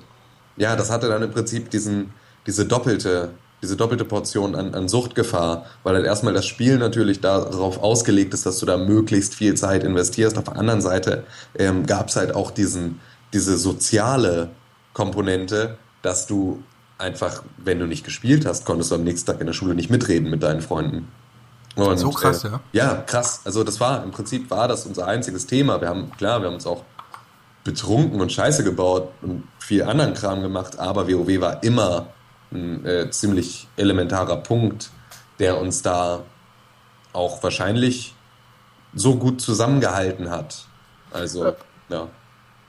ja, das hatte dann im Prinzip diesen, diese doppelte, diese doppelte Portion an, an Suchtgefahr, weil halt erstmal das Spiel natürlich darauf ausgelegt ist, dass du da möglichst viel Zeit investierst. Auf der anderen Seite ähm, gab es halt auch diesen, diese soziale Komponente, dass du einfach, wenn du nicht gespielt hast, konntest du am nächsten Tag in der Schule nicht mitreden mit deinen Freunden. Und, so krass, äh, ja. Ja, krass. Also das war, im Prinzip war das unser einziges Thema. Wir haben, klar, wir haben uns auch betrunken und Scheiße gebaut und viel anderen Kram gemacht, aber WoW war immer ein äh, ziemlich elementarer Punkt, der uns da auch wahrscheinlich so gut zusammengehalten hat. Also, ja.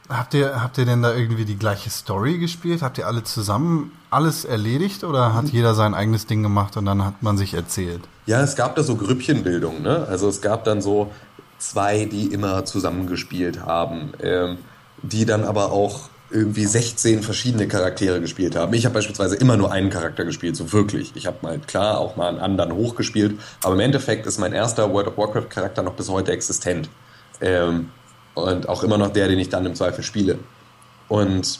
Habt ihr, habt ihr denn da irgendwie die gleiche Story gespielt? Habt ihr alle zusammen alles erledigt oder hat jeder sein eigenes Ding gemacht und dann hat man sich erzählt? Ja, es gab da so Grüppchenbildung, ne? Also es gab dann so zwei, die immer zusammengespielt haben, ähm, die dann aber auch irgendwie 16 verschiedene Charaktere gespielt haben. Ich habe beispielsweise immer nur einen Charakter gespielt, so wirklich. Ich habe mal klar auch mal einen anderen hochgespielt, aber im Endeffekt ist mein erster World of Warcraft Charakter noch bis heute existent. Ähm, und auch immer noch der, den ich dann im Zweifel spiele. Und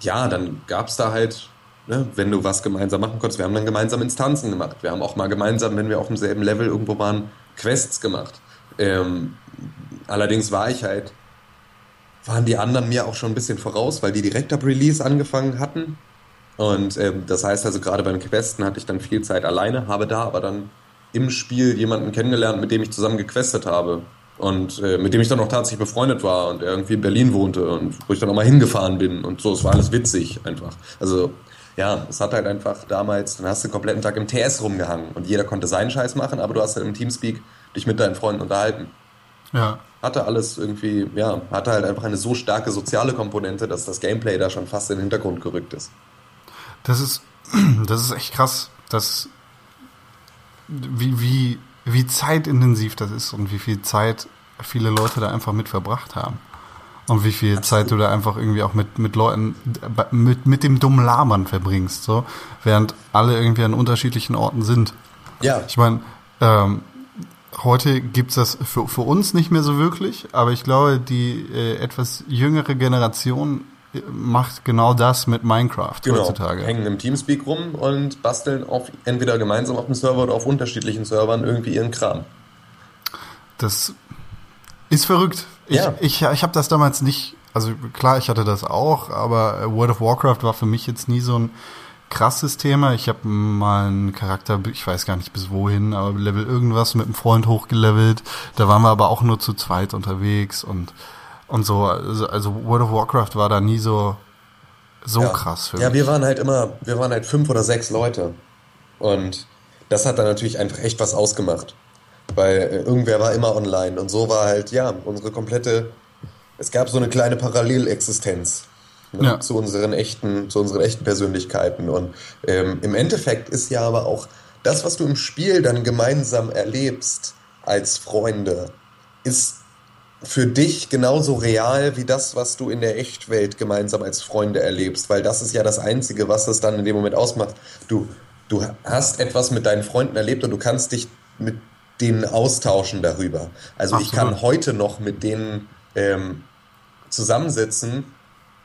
ja, dann gab es da halt, ne, wenn du was gemeinsam machen konntest, wir haben dann gemeinsam Instanzen gemacht. Wir haben auch mal gemeinsam, wenn wir auf demselben Level irgendwo waren, Quests gemacht. Ähm, allerdings war ich halt, waren die anderen mir auch schon ein bisschen voraus, weil die direkt ab Release angefangen hatten. Und ähm, das heißt also, gerade beim Questen hatte ich dann viel Zeit alleine, habe da aber dann im Spiel jemanden kennengelernt, mit dem ich zusammen gequestet habe und äh, mit dem ich dann auch tatsächlich befreundet war und er irgendwie in Berlin wohnte und wo ich dann auch mal hingefahren bin und so. Es war alles witzig einfach. Also ja, es hat halt einfach damals, dann hast du den kompletten Tag im TS rumgehangen und jeder konnte seinen Scheiß machen, aber du hast halt im Teamspeak dich mit deinen Freunden unterhalten. Ja. hatte alles irgendwie, ja, hatte halt einfach eine so starke soziale Komponente, dass das Gameplay da schon fast in den Hintergrund gerückt ist. Das ist, das ist echt krass, dass, wie, wie, wie zeitintensiv das ist und wie viel Zeit viele Leute da einfach mit verbracht haben. Und wie viel Absolut. Zeit du da einfach irgendwie auch mit, mit Leuten, mit, mit dem dummen Labern verbringst, so, während alle irgendwie an unterschiedlichen Orten sind. Ja. Ich meine, ähm, heute gibt's das für, für uns nicht mehr so wirklich, aber ich glaube, die äh, etwas jüngere Generation macht genau das mit Minecraft genau. heutzutage. Hängen im Teamspeak rum und basteln auf entweder gemeinsam auf dem Server oder auf unterschiedlichen Servern irgendwie ihren Kram. Das ist verrückt. Ich, ja. ich, ich habe das damals nicht, also klar, ich hatte das auch, aber World of Warcraft war für mich jetzt nie so ein krasses Thema. Ich habe mal einen Charakter, ich weiß gar nicht bis wohin, aber Level irgendwas mit einem Freund hochgelevelt. Da waren wir aber auch nur zu zweit unterwegs und und so. Also, also World of Warcraft war da nie so so ja. krass für Ja, mich. wir waren halt immer, wir waren halt fünf oder sechs Leute und das hat dann natürlich einfach echt was ausgemacht, weil äh, irgendwer war immer online und so war halt ja unsere komplette. Es gab so eine kleine Parallelexistenz ne, Ja. zu unseren echten, zu unseren echten Persönlichkeiten. Und ähm, im Endeffekt ist ja aber auch das, was du im Spiel dann gemeinsam erlebst als Freunde, ist für dich genauso real wie das, was du in der Echtwelt gemeinsam als Freunde erlebst, weil das ist ja das Einzige, was es dann in dem Moment ausmacht. Du, du hast etwas mit deinen Freunden erlebt und du kannst dich mit denen austauschen darüber. Also ich Absolut. kann heute noch mit denen ähm, zusammensitzen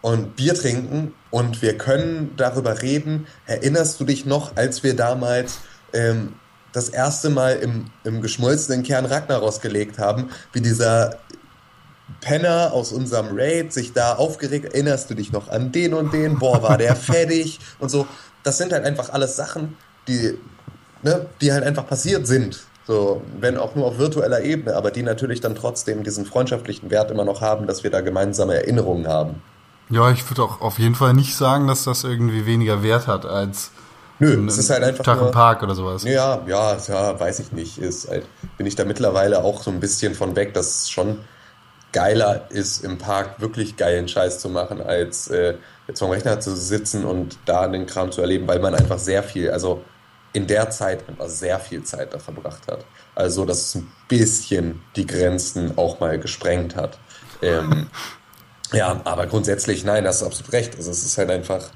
und Bier trinken und wir können darüber reden. Erinnerst du dich noch, als wir damals ähm, das erste Mal im, im geschmolzenen Kern Ragnaros gelegt haben, wie dieser Penner aus unserem Raid sich da aufgeregt, erinnerst du dich noch an den und den, boah, war der fertig und so. Das sind halt einfach alles Sachen, die, ne, die halt einfach passiert sind. So, wenn auch nur auf virtueller Ebene, aber die natürlich dann trotzdem diesen freundschaftlichen Wert immer noch haben, dass wir da gemeinsame Erinnerungen haben. Ja, ich würde auch auf jeden Fall nicht sagen, dass das irgendwie weniger Wert hat als Nö, es ist halt einfach Tag im Park oder sowas. Ja, ja, ja, weiß ich nicht. Ist halt, bin ich da mittlerweile auch so ein bisschen von weg, dass es schon geiler ist, im Park wirklich geilen Scheiß zu machen, als äh, jetzt vom Rechner zu sitzen und da den Kram zu erleben, weil man einfach sehr viel, also in der Zeit einfach sehr viel Zeit da verbracht hat. Also, dass es ein bisschen die Grenzen auch mal gesprengt hat. Ähm, ja, aber grundsätzlich, nein, das ist absolut recht. Also, es ist halt einfach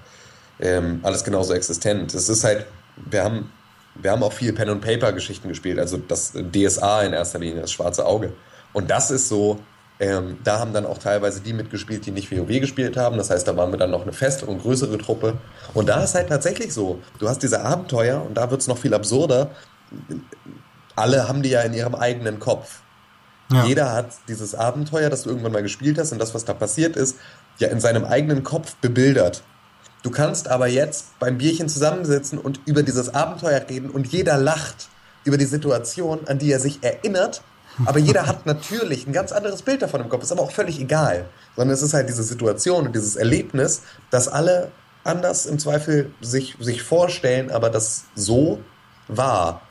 ähm, alles genauso existent. Es ist halt, wir haben, wir haben auch viel Pen and Paper Geschichten gespielt, also das DSA in erster Linie, das schwarze Auge. Und das ist so, ähm, da haben dann auch teilweise die mitgespielt, die nicht WoW gespielt haben. Das heißt, da waren wir dann noch eine festere und größere Truppe. Und da ist halt tatsächlich so, du hast diese Abenteuer und da wird es noch viel absurder. Alle haben die ja in ihrem eigenen Kopf. Ja. Jeder hat dieses Abenteuer, das du irgendwann mal gespielt hast und das, was da passiert ist, ja in seinem eigenen Kopf bebildert. Du kannst aber jetzt beim Bierchen zusammensitzen und über dieses Abenteuer reden und jeder lacht über die Situation, an die er sich erinnert. Aber jeder hat natürlich ein ganz anderes Bild davon im Kopf. Ist aber auch völlig egal. Sondern es ist halt diese Situation und dieses Erlebnis, das alle anders im Zweifel sich, sich vorstellen, aber das so war.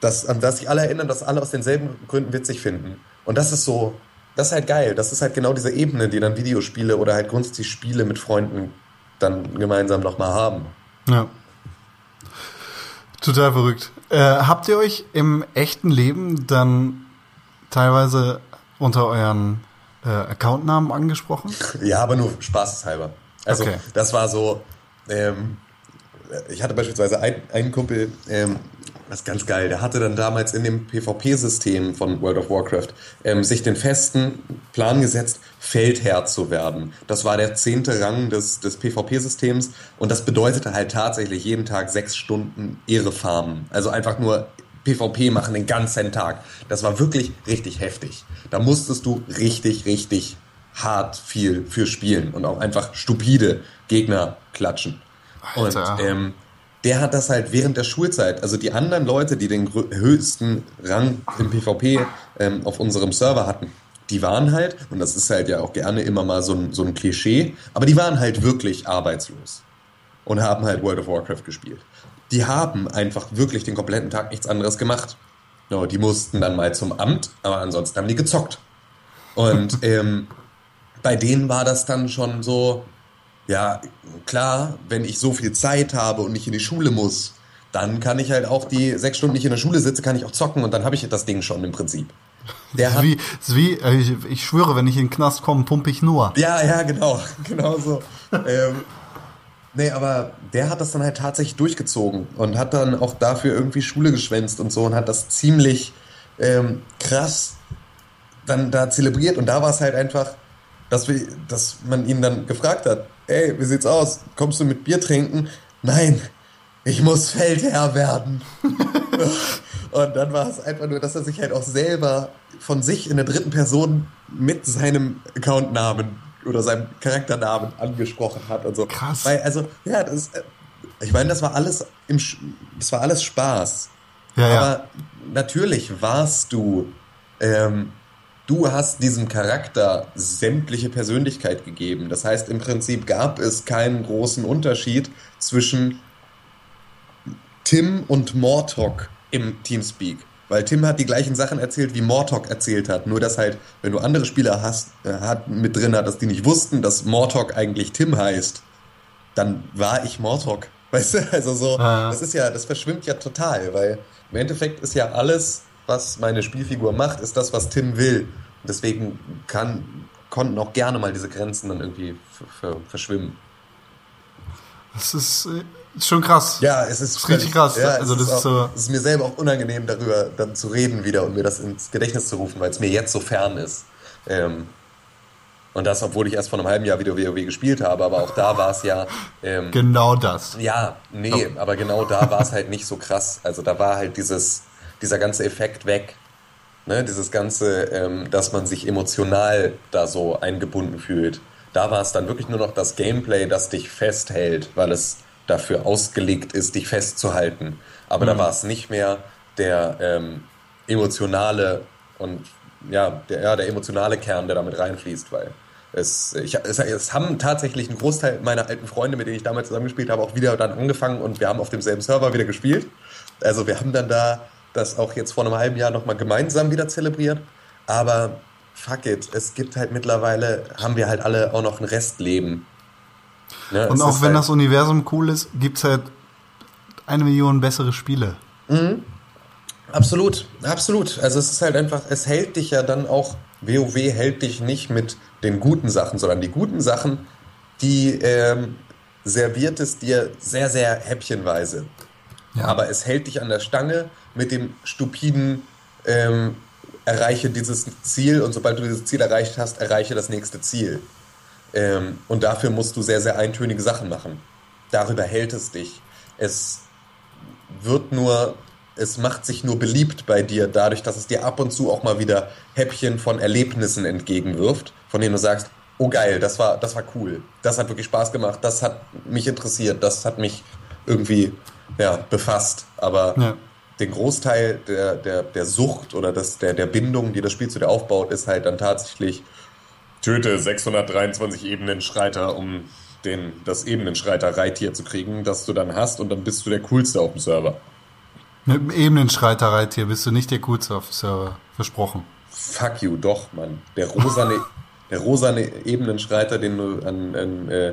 Das, an das sich alle erinnern, dass alle aus denselben Gründen witzig finden. Und das ist so, das ist halt geil. Das ist halt genau diese Ebene, die dann Videospiele oder halt grundsätzlich Spiele mit Freunden dann gemeinsam nochmal haben. Ja. Total verrückt. Äh, habt ihr euch im echten Leben dann teilweise unter euren äh, Accountnamen angesprochen? Ja, aber nur spaßeshalber. Also Okay. das war so, ähm, ich hatte beispielsweise ein, einen Kumpel, ähm, das ist ganz geil, der hatte dann damals in dem PvP-System von World of Warcraft ähm, sich den festen Plan gesetzt, Feldherr zu werden. Das war der zehnte Rang des, des PvP-Systems und das bedeutete halt tatsächlich jeden Tag sechs Stunden Ehre farmen. Also einfach nur PvP machen den ganzen Tag. Das war wirklich richtig heftig. Da musstest du richtig, richtig hart viel für spielen und auch einfach stupide Gegner klatschen. Alter. Und ähm, der hat das halt während der Schulzeit, also die anderen Leute, die den höchsten Rang im PvP ähm, auf unserem Server hatten, die waren halt, und das ist halt ja auch gerne immer mal so ein, so ein Klischee, aber die waren halt wirklich arbeitslos und haben halt World of Warcraft gespielt. Die haben einfach wirklich den kompletten Tag nichts anderes gemacht. No, die mussten dann mal zum Amt, aber ansonsten haben die gezockt. Und ähm, bei denen war das dann schon so, ja, klar, wenn ich so viel Zeit habe und nicht in die Schule muss, dann kann ich halt auch die sechs Stunden nicht in der Schule sitze, kann ich auch zocken und dann habe ich das Ding schon im Prinzip. Der ist wie, wie äh, ich, ich, schwöre, wenn ich in den Knast komme, pumpe ich nur. Ja, ja, genau, genau so. ähm, nee, aber der hat das dann halt tatsächlich durchgezogen und hat dann auch dafür irgendwie Schule geschwänzt und so und hat das ziemlich ähm, krass dann da zelebriert und da war es halt einfach, dass, wir, dass man ihn dann gefragt hat, ey, wie sieht's aus? Kommst du mit Bier trinken? Nein, ich muss Feldherr werden. und dann war es einfach nur, dass er sich halt auch selber von sich in der dritten Person mit seinem Accountnamen oder seinem Charakternamen angesprochen hat und so. Krass. Weil, also, ja, das, äh, ich meine, das war alles im, das war alles Spaß. Ja, Aber ja. natürlich warst du, ähm, du hast diesem Charakter sämtliche Persönlichkeit gegeben. Das heißt, im Prinzip gab es keinen großen Unterschied zwischen Tim und Mortok im Teamspeak. Weil Tim hat die gleichen Sachen erzählt, wie Mortok erzählt hat. Nur, dass halt, wenn du andere Spieler hast, äh, hat, mit drin hat, dass die nicht wussten, dass Mortok eigentlich Tim heißt, dann war ich Mortok. Weißt du? Also so, ah. das ist ja, das verschwimmt ja total, weil im Endeffekt ist ja alles, was meine Spielfigur macht, ist das, was Tim will. Und deswegen kann, konnten auch gerne mal diese Grenzen dann irgendwie verschwimmen. Das ist äh, ist schon krass. Ja, es ist, ist richtig krass. Ja, also das ist, auch, so es ist mir selber auch unangenehm, darüber dann zu reden wieder und mir das ins Gedächtnis zu rufen, weil es mir jetzt so fern ist. Ähm, und das, obwohl ich erst vor einem halben Jahr wieder WoW gespielt habe, aber auch da war es ja. Ähm, genau das. Ja, nee, oh. aber genau da war es halt nicht so krass. Also da war halt dieses, dieser ganze Effekt weg. Ne, dieses ganze, ähm, dass man sich emotional da so eingebunden fühlt. Da war es dann wirklich nur noch das Gameplay, das dich festhält, weil es dafür ausgelegt ist, dich festzuhalten. Aber mhm. da war es nicht mehr der ähm, emotionale und ja der, ja, der emotionale Kern, der damit reinfließt, weil es, ich, es, es haben tatsächlich ein Großteil meiner alten Freunde, mit denen ich damals zusammengespielt habe, auch wieder dann angefangen und wir haben auf demselben Server wieder gespielt. Also wir haben dann da das auch jetzt vor einem halben Jahr nochmal gemeinsam wieder zelebriert. Aber fuck it, es gibt halt mittlerweile, haben wir halt alle auch noch ein Restleben ja, und auch wenn halt das Universum cool ist, gibt es halt eine Million bessere Spiele. Mhm. Absolut, absolut. Also es ist halt einfach, es hält dich ja dann auch, WoW hält dich nicht mit den guten Sachen, sondern die guten Sachen, die ähm, serviert es dir sehr, sehr häppchenweise. Ja. Aber es hält dich an der Stange mit dem stupiden ähm, erreiche dieses Ziel und sobald du dieses Ziel erreicht hast, erreiche das nächste Ziel. Ähm, und dafür musst du sehr, sehr eintönige Sachen machen. Darüber hält es dich. Es wird nur, es macht sich nur beliebt bei dir, dadurch, dass es dir ab und zu auch mal wieder Häppchen von Erlebnissen entgegenwirft, von denen du sagst, oh geil, das war, das war cool, das hat wirklich Spaß gemacht, das hat mich interessiert, das hat mich irgendwie ja, befasst. Aber ja. den Großteil der, der, der Sucht oder das, der, der Bindung, die das Spiel zu dir aufbaut, ist halt dann tatsächlich töte 623 Ebenenschreiter, um den, das Ebenenschreiter-Reittier zu kriegen, das du dann hast und dann bist du der Coolste auf dem Server. Mit dem Ebenenschreiter-Reittier bist du nicht der Coolste auf dem Server. Versprochen. Fuck you, doch, Mann. Der rosane, der rosane Ebenenschreiter, den du an, an, äh,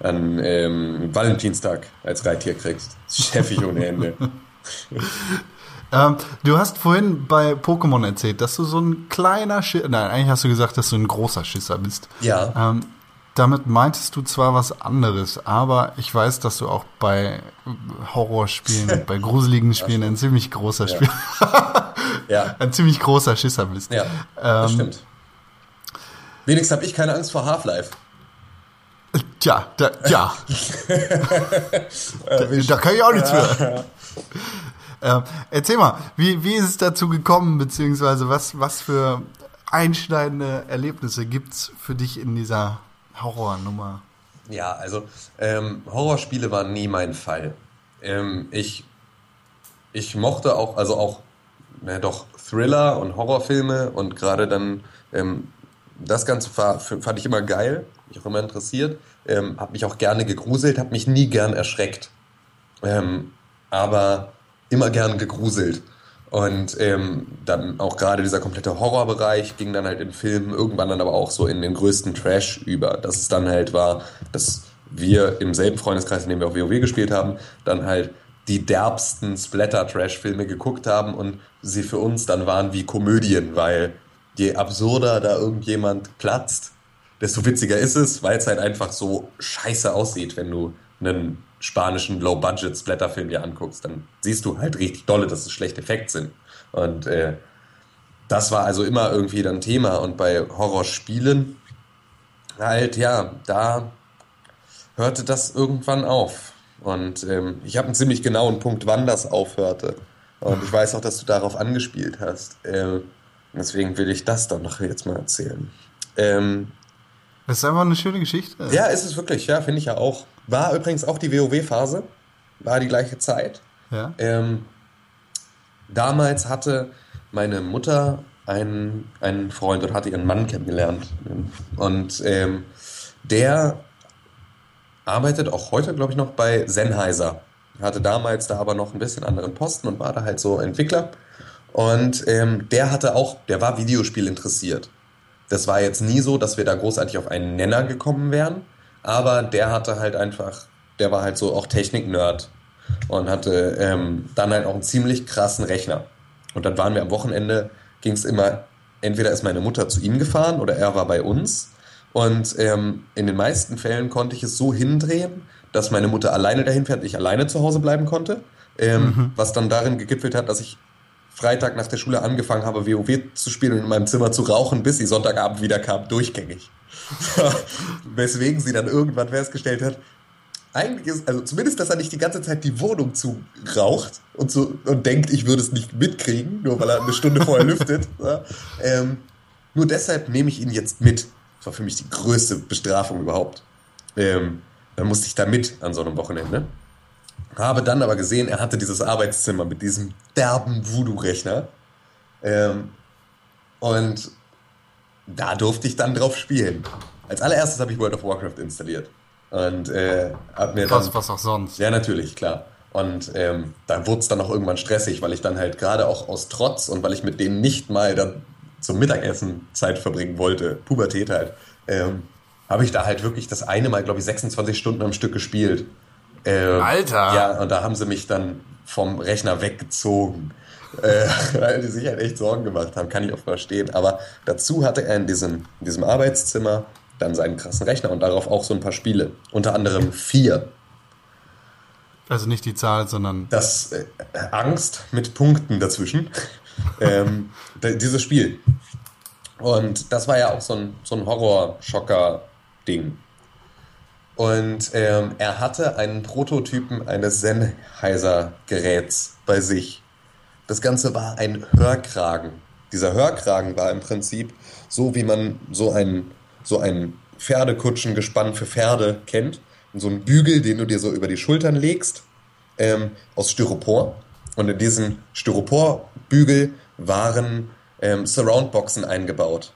an ähm, Valentinstag als Reittier kriegst. Chefig ohne Ende. Ähm, du hast vorhin bei Pokémon erzählt, dass du so ein kleiner Schisser, nein, eigentlich hast du gesagt, dass du ein großer Schisser bist. Ja. Ähm, damit meintest du zwar was anderes, aber ich weiß, dass du auch bei Horrorspielen, bei gruseligen Spielen ein ziemlich großer ja. Spieler, ja. ein ziemlich großer Schisser bist. Ja, das ähm, stimmt. Wenigstens habe ich keine Angst vor Half-Life. Tja, da, ja. da, da, kann ich auch nichts für. Äh, erzähl mal, wie, wie ist es dazu gekommen, beziehungsweise was, was für einschneidende Erlebnisse gibt es für dich in dieser Horrornummer? Ja, also ähm, Horrorspiele waren nie mein Fall. Ähm, ich, ich mochte auch, also auch, na doch, Thriller und Horrorfilme und gerade dann ähm, das Ganze fand ich immer geil, mich auch immer interessiert, ähm, habe mich auch gerne gegruselt, habe mich nie gern erschreckt. Ähm, aber immer gern gegruselt. Und ähm, dann auch gerade dieser komplette Horrorbereich ging dann halt in Filmen irgendwann dann aber auch so in den größten Trash über. Dass es dann halt war, dass wir im selben Freundeskreis, in dem wir auch WoW gespielt haben, dann halt die derbsten Splatter-Trash-Filme geguckt haben und sie für uns dann waren wie Komödien, weil je absurder da irgendjemand platzt, desto witziger ist es, weil es halt einfach so scheiße aussieht, wenn du einen spanischen Low-Budget-Splatter-Film dir anguckst, dann siehst du halt richtig dolle, dass es schlechte Effekte sind. Und äh, das war also immer irgendwie dann Thema. Und bei Horrorspielen halt, ja, da hörte das irgendwann auf. Und ähm, ich habe einen ziemlich genauen Punkt, wann das aufhörte. Und ich weiß auch, dass du darauf angespielt hast. Ähm, deswegen will ich das doch noch jetzt mal erzählen. Ähm, das ist einfach eine schöne Geschichte. Ja, ist es wirklich, ja, finde ich ja auch. War übrigens auch die WoW-Phase, war die gleiche Zeit. Ja. Ähm, damals hatte meine Mutter einen, einen Freund und hatte ihren Mann kennengelernt. Und ähm, der arbeitet auch heute, glaube ich, noch bei Sennheiser. Hatte damals da aber noch ein bisschen anderen Posten und war da halt so Entwickler. Und ähm, der hatte auch, der war Videospiel interessiert. Das war jetzt nie so, dass wir da großartig auf einen Nenner gekommen wären, aber der hatte halt einfach, der war halt so auch Technik-Nerd und hatte ähm, dann halt auch einen ziemlich krassen Rechner. Und dann waren wir am Wochenende, ging es immer, entweder ist meine Mutter zu ihm gefahren oder er war bei uns. Und ähm, in den meisten Fällen konnte ich es so hindrehen, dass meine Mutter alleine dahin fährt, ich alleine zu Hause bleiben konnte. Ähm, mhm. Was dann darin gegipfelt hat, dass ich Freitag nach der Schule angefangen habe, WoW zu spielen und in meinem Zimmer zu rauchen, bis sie Sonntagabend wieder kam, durchgängig. Weswegen sie dann irgendwann festgestellt hat, eigentlich ist, also zumindest, dass er nicht die ganze Zeit die Wohnung zu raucht und, so, und denkt, ich würde es nicht mitkriegen, nur weil er eine Stunde vorher lüftet. Ja. Ähm, nur deshalb nehme ich ihn jetzt mit. Das war für mich die größte Bestrafung überhaupt. Ähm, dann musste ich da mit an so einem Wochenende. Habe dann aber gesehen, er hatte dieses Arbeitszimmer mit diesem derben Voodoo-Rechner. Ähm, und da durfte ich dann drauf spielen. Als allererstes habe ich World of Warcraft installiert. Und äh, hab mir dann, was auch sonst. Ja, natürlich, klar. Und ähm, da wurde es dann auch irgendwann stressig, weil ich dann halt gerade auch aus Trotz und weil ich mit denen nicht mal dann zum Mittagessen Zeit verbringen wollte, Pubertät halt, ähm, habe ich da halt wirklich das eine Mal, glaube ich, 26 Stunden am Stück gespielt. Ähm, Alter! Ja, und da haben sie mich dann vom Rechner weggezogen. äh, weil die sich halt echt Sorgen gemacht haben, kann ich auch verstehen. Aber dazu hatte er in diesem, in diesem Arbeitszimmer dann seinen krassen Rechner und darauf auch so ein paar Spiele. Unter anderem vier. Also nicht die Zahl, sondern. Das äh, Angst mit Punkten dazwischen. ähm, dieses Spiel. Und das war ja auch so ein, so ein Horrorschocker-Ding. Und ähm, er hatte einen Prototypen eines Sennheiser-Geräts bei sich. Das Ganze war ein Hörkragen. Dieser Hörkragen war im Prinzip so, wie man so ein, so ein Pferdekutschengespann für Pferde kennt. Und so ein Bügel, den du dir so über die Schultern legst, ähm, aus Styropor. Und in diesen Styroporbügel waren ähm, Surroundboxen eingebaut.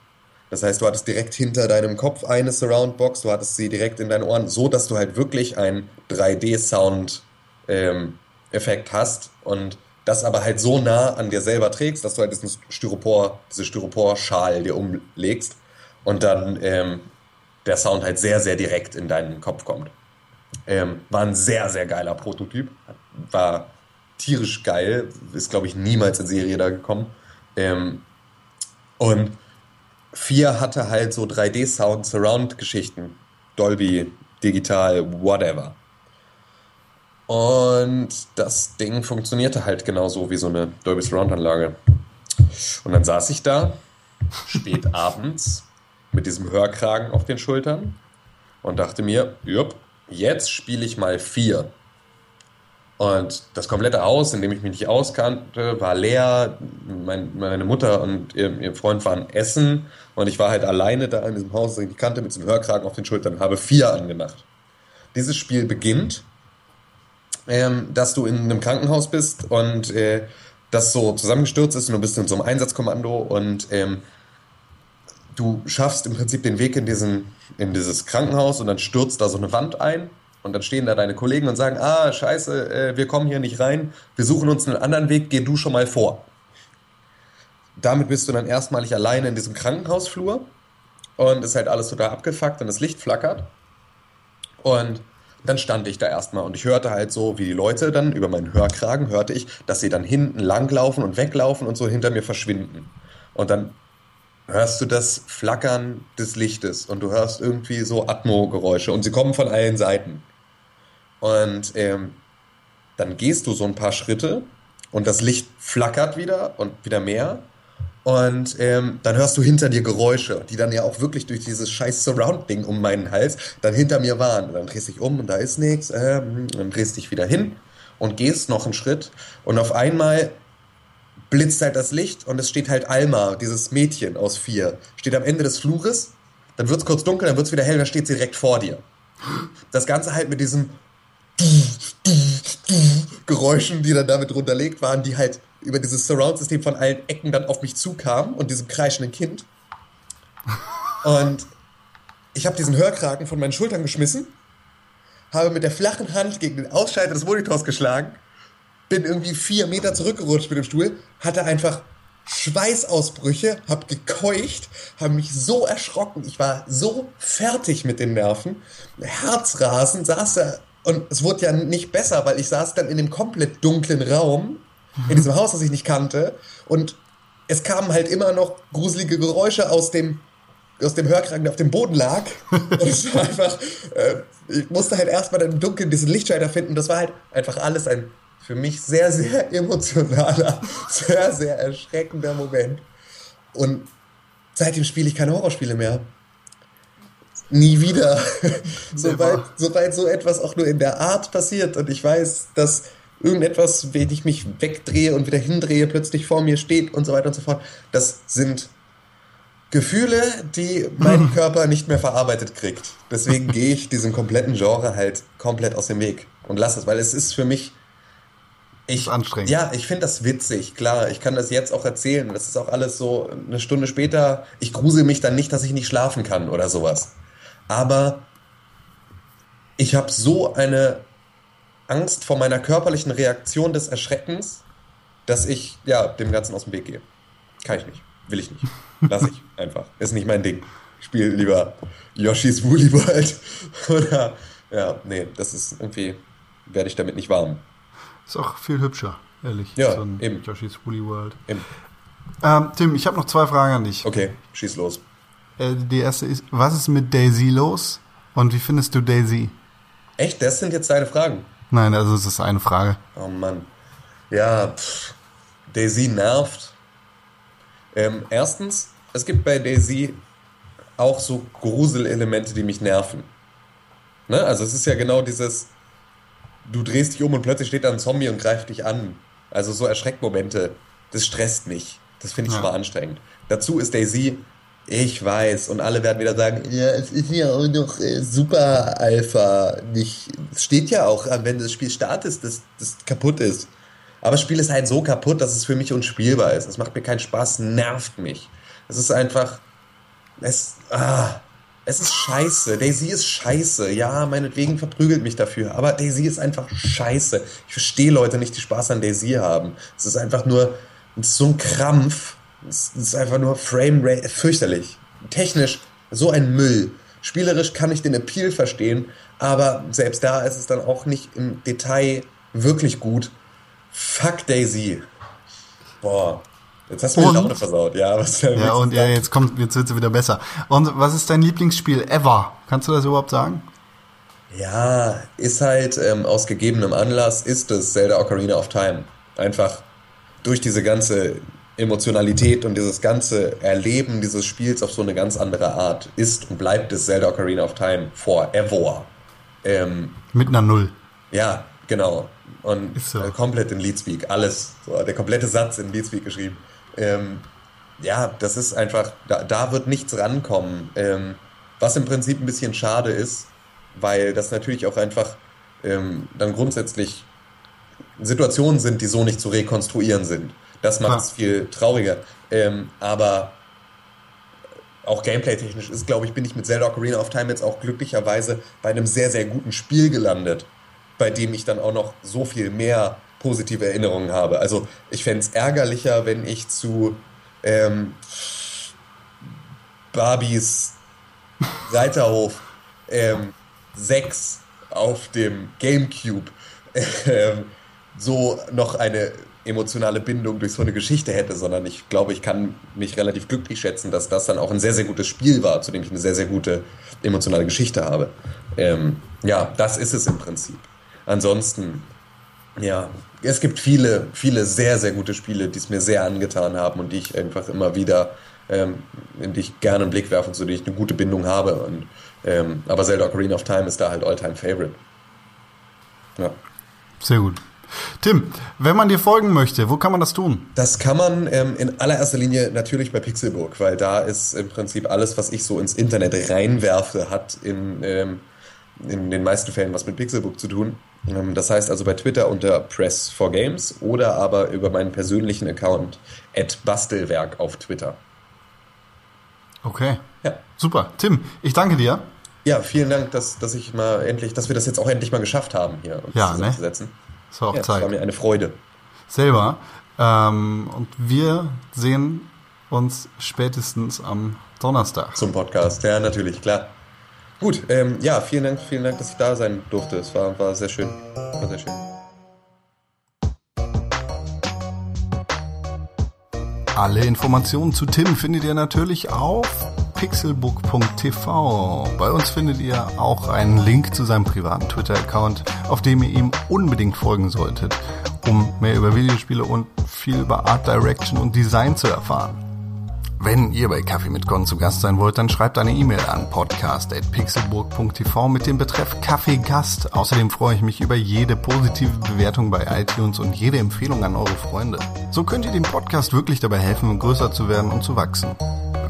Das heißt, du hattest direkt hinter deinem Kopf eine Surroundbox, du hattest sie direkt in deinen Ohren, so dass du halt wirklich einen 3D-Sound-Effekt ähm, hast und das aber halt so nah an dir selber trägst, dass du halt diesen Styropor, diese Styropor-Schal dir umlegst und dann ähm, der Sound halt sehr, sehr direkt in deinen Kopf kommt. Ähm, war ein sehr, sehr geiler Prototyp. War tierisch geil. Ist, glaube ich, niemals in Serie da gekommen. Ähm, und 4 hatte halt so 3D-Sound, Surround-Geschichten. Dolby, digital, whatever. Und das Ding funktionierte halt genauso wie so eine Dolby Surround-Anlage. Und dann saß ich da, spät abends, mit diesem Hörkragen auf den Schultern und dachte mir, jupp, jetzt spiele ich mal 4. Und das komplette Haus, in dem ich mich nicht auskannte, war leer. Mein, meine Mutter und ihr, ihr, Freund waren essen und ich war halt alleine da in diesem Haus, das ich kannte, mit diesem Hörkragen auf den Schultern habe vier angemacht. Dieses Spiel beginnt, ähm, dass du in einem Krankenhaus bist und äh, das so zusammengestürzt ist und du bist in so einem Einsatzkommando und ähm, du schaffst im Prinzip den Weg in, diesen, in dieses Krankenhaus und dann stürzt da so eine Wand ein und dann stehen da deine Kollegen und sagen, ah, scheiße, äh, wir kommen hier nicht rein, wir suchen uns einen anderen Weg, geh du schon mal vor. damit bist du dann erstmalig alleine in diesem Krankenhausflur und ist halt alles total abgefuckt und das Licht flackert. Und dann stand ich da erstmal und ich hörte halt so, wie die Leute dann über meinen Hörkragen hörte ich, dass sie dann hinten langlaufen und weglaufen und so hinter mir verschwinden. Und dann hörst du das Flackern des Lichtes und du hörst irgendwie so Atmo-Geräusche und sie kommen von allen Seiten. Und ähm, dann gehst du so ein paar Schritte und das Licht flackert wieder und wieder mehr. Und ähm, dann hörst du hinter dir Geräusche, die dann ja auch wirklich durch dieses scheiß Surround-Ding um meinen Hals dann hinter mir waren. Und dann drehst du dich um und da ist nichts. Ähm, dann drehst du dich wieder hin und gehst noch einen Schritt. Und auf einmal blitzt halt das Licht und es steht halt Alma, dieses Mädchen aus vier, steht am Ende des Flures. Dann wird es kurz dunkel, dann wird es wieder hell, dann steht sie direkt vor dir. Das Ganze halt mit diesem Geräuschen, die dann damit runterlegt waren, die halt über dieses Surround-System von allen Ecken dann auf mich zukamen und diesem kreischenden Kind. Und ich habe diesen Hörkragen von meinen Schultern geschmissen, habe mit der flachen Hand gegen den Ausschalter des Monitors geschlagen, bin irgendwie vier Meter zurückgerutscht mit dem Stuhl, hatte einfach Schweißausbrüche, hab gekeucht, habe mich so erschrocken, ich war so fertig mit den Nerven, Herzrasen, saß da und es wurde ja nicht besser, weil ich saß dann in dem komplett dunklen Raum, in diesem Haus, das ich nicht kannte. Und es kamen halt immer noch gruselige Geräusche aus dem, aus dem Hörkragen, der auf dem Boden lag. Und es war einfach, äh, ich musste halt erstmal im Dunkeln diesen Lichtschalter finden. Das war halt einfach alles ein für mich sehr, sehr emotionaler, sehr, sehr erschreckender Moment. Und seitdem spiele ich keine Horrorspiele mehr nie wieder. sobald, sobald so etwas auch nur in der Art passiert und ich weiß, dass irgendetwas, wenn ich mich wegdrehe und wieder hindrehe, plötzlich vor mir steht und so weiter und so fort, das sind Gefühle, die mein Körper nicht mehr verarbeitet kriegt. Deswegen gehe ich diesem kompletten Genre halt komplett aus dem Weg und lasse es, weil es ist für mich ich, anstrengend. Ja, ich finde das witzig, klar. Ich kann das jetzt auch erzählen. Das ist auch alles so eine Stunde später. Ich grusel mich dann nicht, dass ich nicht schlafen kann oder sowas aber ich habe so eine Angst vor meiner körperlichen Reaktion des Erschreckens, dass ich ja dem Ganzen aus dem Weg gehe. Kann ich nicht, will ich nicht, lass ich einfach. Ist nicht mein Ding. Ich spiele lieber Yoshi's Woolly World oder ja, nee, das ist irgendwie werde ich damit nicht warm. Ist auch viel hübscher, ehrlich. Ja, so eben. Yoshi's Woolly World. Eben. Ähm, Tim, ich habe noch zwei Fragen an dich. Okay, schieß los. Äh, die erste ist, was ist mit Daisy los? Und wie findest du Daisy? Echt? Das sind jetzt deine Fragen? Nein, also es ist eine Frage. Oh Mann. Ja, pff, Daisy nervt. Ähm, erstens, es gibt bei Daisy auch so Gruselelemente, die mich nerven. Ne? Also es ist ja genau dieses, du drehst dich um und plötzlich steht da ein Zombie und greift dich an. Also so Erschreckmomente, das stresst mich. Das finde ich Ja. schon mal anstrengend. Dazu ist Daisy, ich weiß, und alle werden wieder sagen, ja, es ist ja auch noch äh, Super Alpha. Nicht, es steht ja auch, äh, wenn das Spiel startet, dass das kaputt ist. Aber das Spiel ist halt so kaputt, dass es für mich unspielbar ist. Es macht mir keinen Spaß, nervt mich. Es ist einfach, es, ah, es ist scheiße. Daisy ist scheiße. Ja, meinetwegen verprügelt mich dafür. Aber Daisy ist einfach scheiße. Ich verstehe Leute nicht, die Spaß an Daisy haben. Es ist einfach nur ist so ein Krampf. Es ist einfach nur Frame Rate. Fürchterlich. Technisch so ein Müll. Spielerisch kann ich den Appeal verstehen, aber selbst da ist es dann auch nicht im Detail wirklich gut. Fuck Daisy. Boah. Jetzt hast du mir die? Laune versaut. Ja, was willst Ja, und ja, jetzt kommt, jetzt wird's wieder besser. Und was ist dein Lieblingsspiel ever? Kannst du das überhaupt sagen? Ja, ist halt ähm, aus gegebenem Anlass ist es Zelda Ocarina of Time. Einfach durch diese ganze Emotionalität und dieses ganze Erleben dieses Spiels auf so eine ganz andere Art ist und bleibt es Zelda Ocarina of Time forever. Ähm, Mit einer Null. ja, genau. Und so. äh, komplett in Leadspeak, alles. So, der komplette Satz in Leadspeak geschrieben. Ähm, ja, das ist einfach, da, da wird nichts rankommen. Ähm, was im Prinzip ein bisschen schade ist, weil das natürlich auch einfach ähm, dann grundsätzlich Situationen sind, die so nicht zu rekonstruieren sind. Das macht es Ja. viel trauriger. Ähm, aber auch gameplay-technisch ist, glaube ich, bin ich mit Zelda Ocarina of Time jetzt auch glücklicherweise bei einem sehr, sehr guten Spiel gelandet, bei dem ich dann auch noch so viel mehr positive Erinnerungen habe. Also ich fände es ärgerlicher, wenn ich zu ähm, Barbies Reiterhof ähm, 6 auf dem Gamecube ähm, so noch eine emotionale Bindung durch so eine Geschichte hätte, sondern ich glaube, ich kann mich relativ glücklich schätzen, dass das dann auch ein sehr, sehr gutes Spiel war, zu dem ich eine sehr, sehr gute emotionale Geschichte habe. Ähm, ja, das ist es im Prinzip. Ansonsten, ja, es gibt viele, viele sehr, sehr gute Spiele, die es mir sehr angetan haben und die ich einfach immer wieder, ähm, in die ich gerne einen Blick werfe und zu denen ich eine gute Bindung habe. Und, ähm, aber Zelda Ocarina of Time ist da halt Alltime Favorite. Ja. Sehr gut. Tim, wenn man dir folgen möchte, wo kann man das tun? Das kann man ähm, in allererster Linie natürlich bei Pixelburg, weil da ist im Prinzip alles, was ich so ins Internet reinwerfe, hat in, ähm, in den meisten Fällen was mit Pixelburg zu tun. Ähm, das heißt also bei Twitter unter Press for Games oder aber über meinen persönlichen Account at Bastelwerk auf Twitter. Okay. Ja. Super. Tim, ich danke dir. Ja, vielen Dank, dass, dass ich mal endlich, dass wir das jetzt auch endlich mal geschafft haben, hier uns ja, ne? Das war auch ja, Zeit. Das war mir eine Freude. Selber. Ähm, und wir sehen uns spätestens am Donnerstag. Zum Podcast, ja, natürlich, klar. Gut, ähm, ja, vielen Dank, vielen Dank, dass ich da sein durfte. Es war, war sehr schön. War sehr schön. Alle Informationen zu Tim findet ihr natürlich auf pixelbook.tv. Bei uns findet ihr auch einen Link zu seinem privaten Twitter-Account, auf dem ihr ihm unbedingt folgen solltet, um mehr über Videospiele und viel über Art Direction und Design zu erfahren. Wenn ihr bei Kaffee mit Con zu Gast sein wollt, dann schreibt eine E-Mail an podcast.pixelburg.tv mit dem Betreff Kaffee Gast. Außerdem freue ich mich über jede positive Bewertung bei iTunes und jede Empfehlung an eure Freunde. So könnt ihr dem Podcast wirklich dabei helfen, größer zu werden und zu wachsen.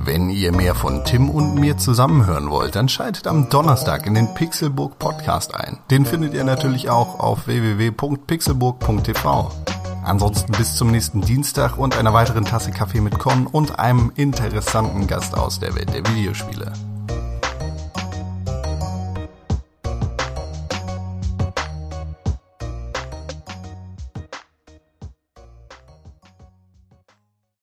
Wenn ihr mehr von Tim und mir zusammenhören wollt, dann schaltet am Donnerstag in den Pixelburg Podcast ein. Den findet ihr natürlich auch auf www.pixelburg.tv. Ansonsten bis zum nächsten Dienstag und einer weiteren Tasse Kaffee mit Con und einem interessanten Gast aus der Welt der Videospiele.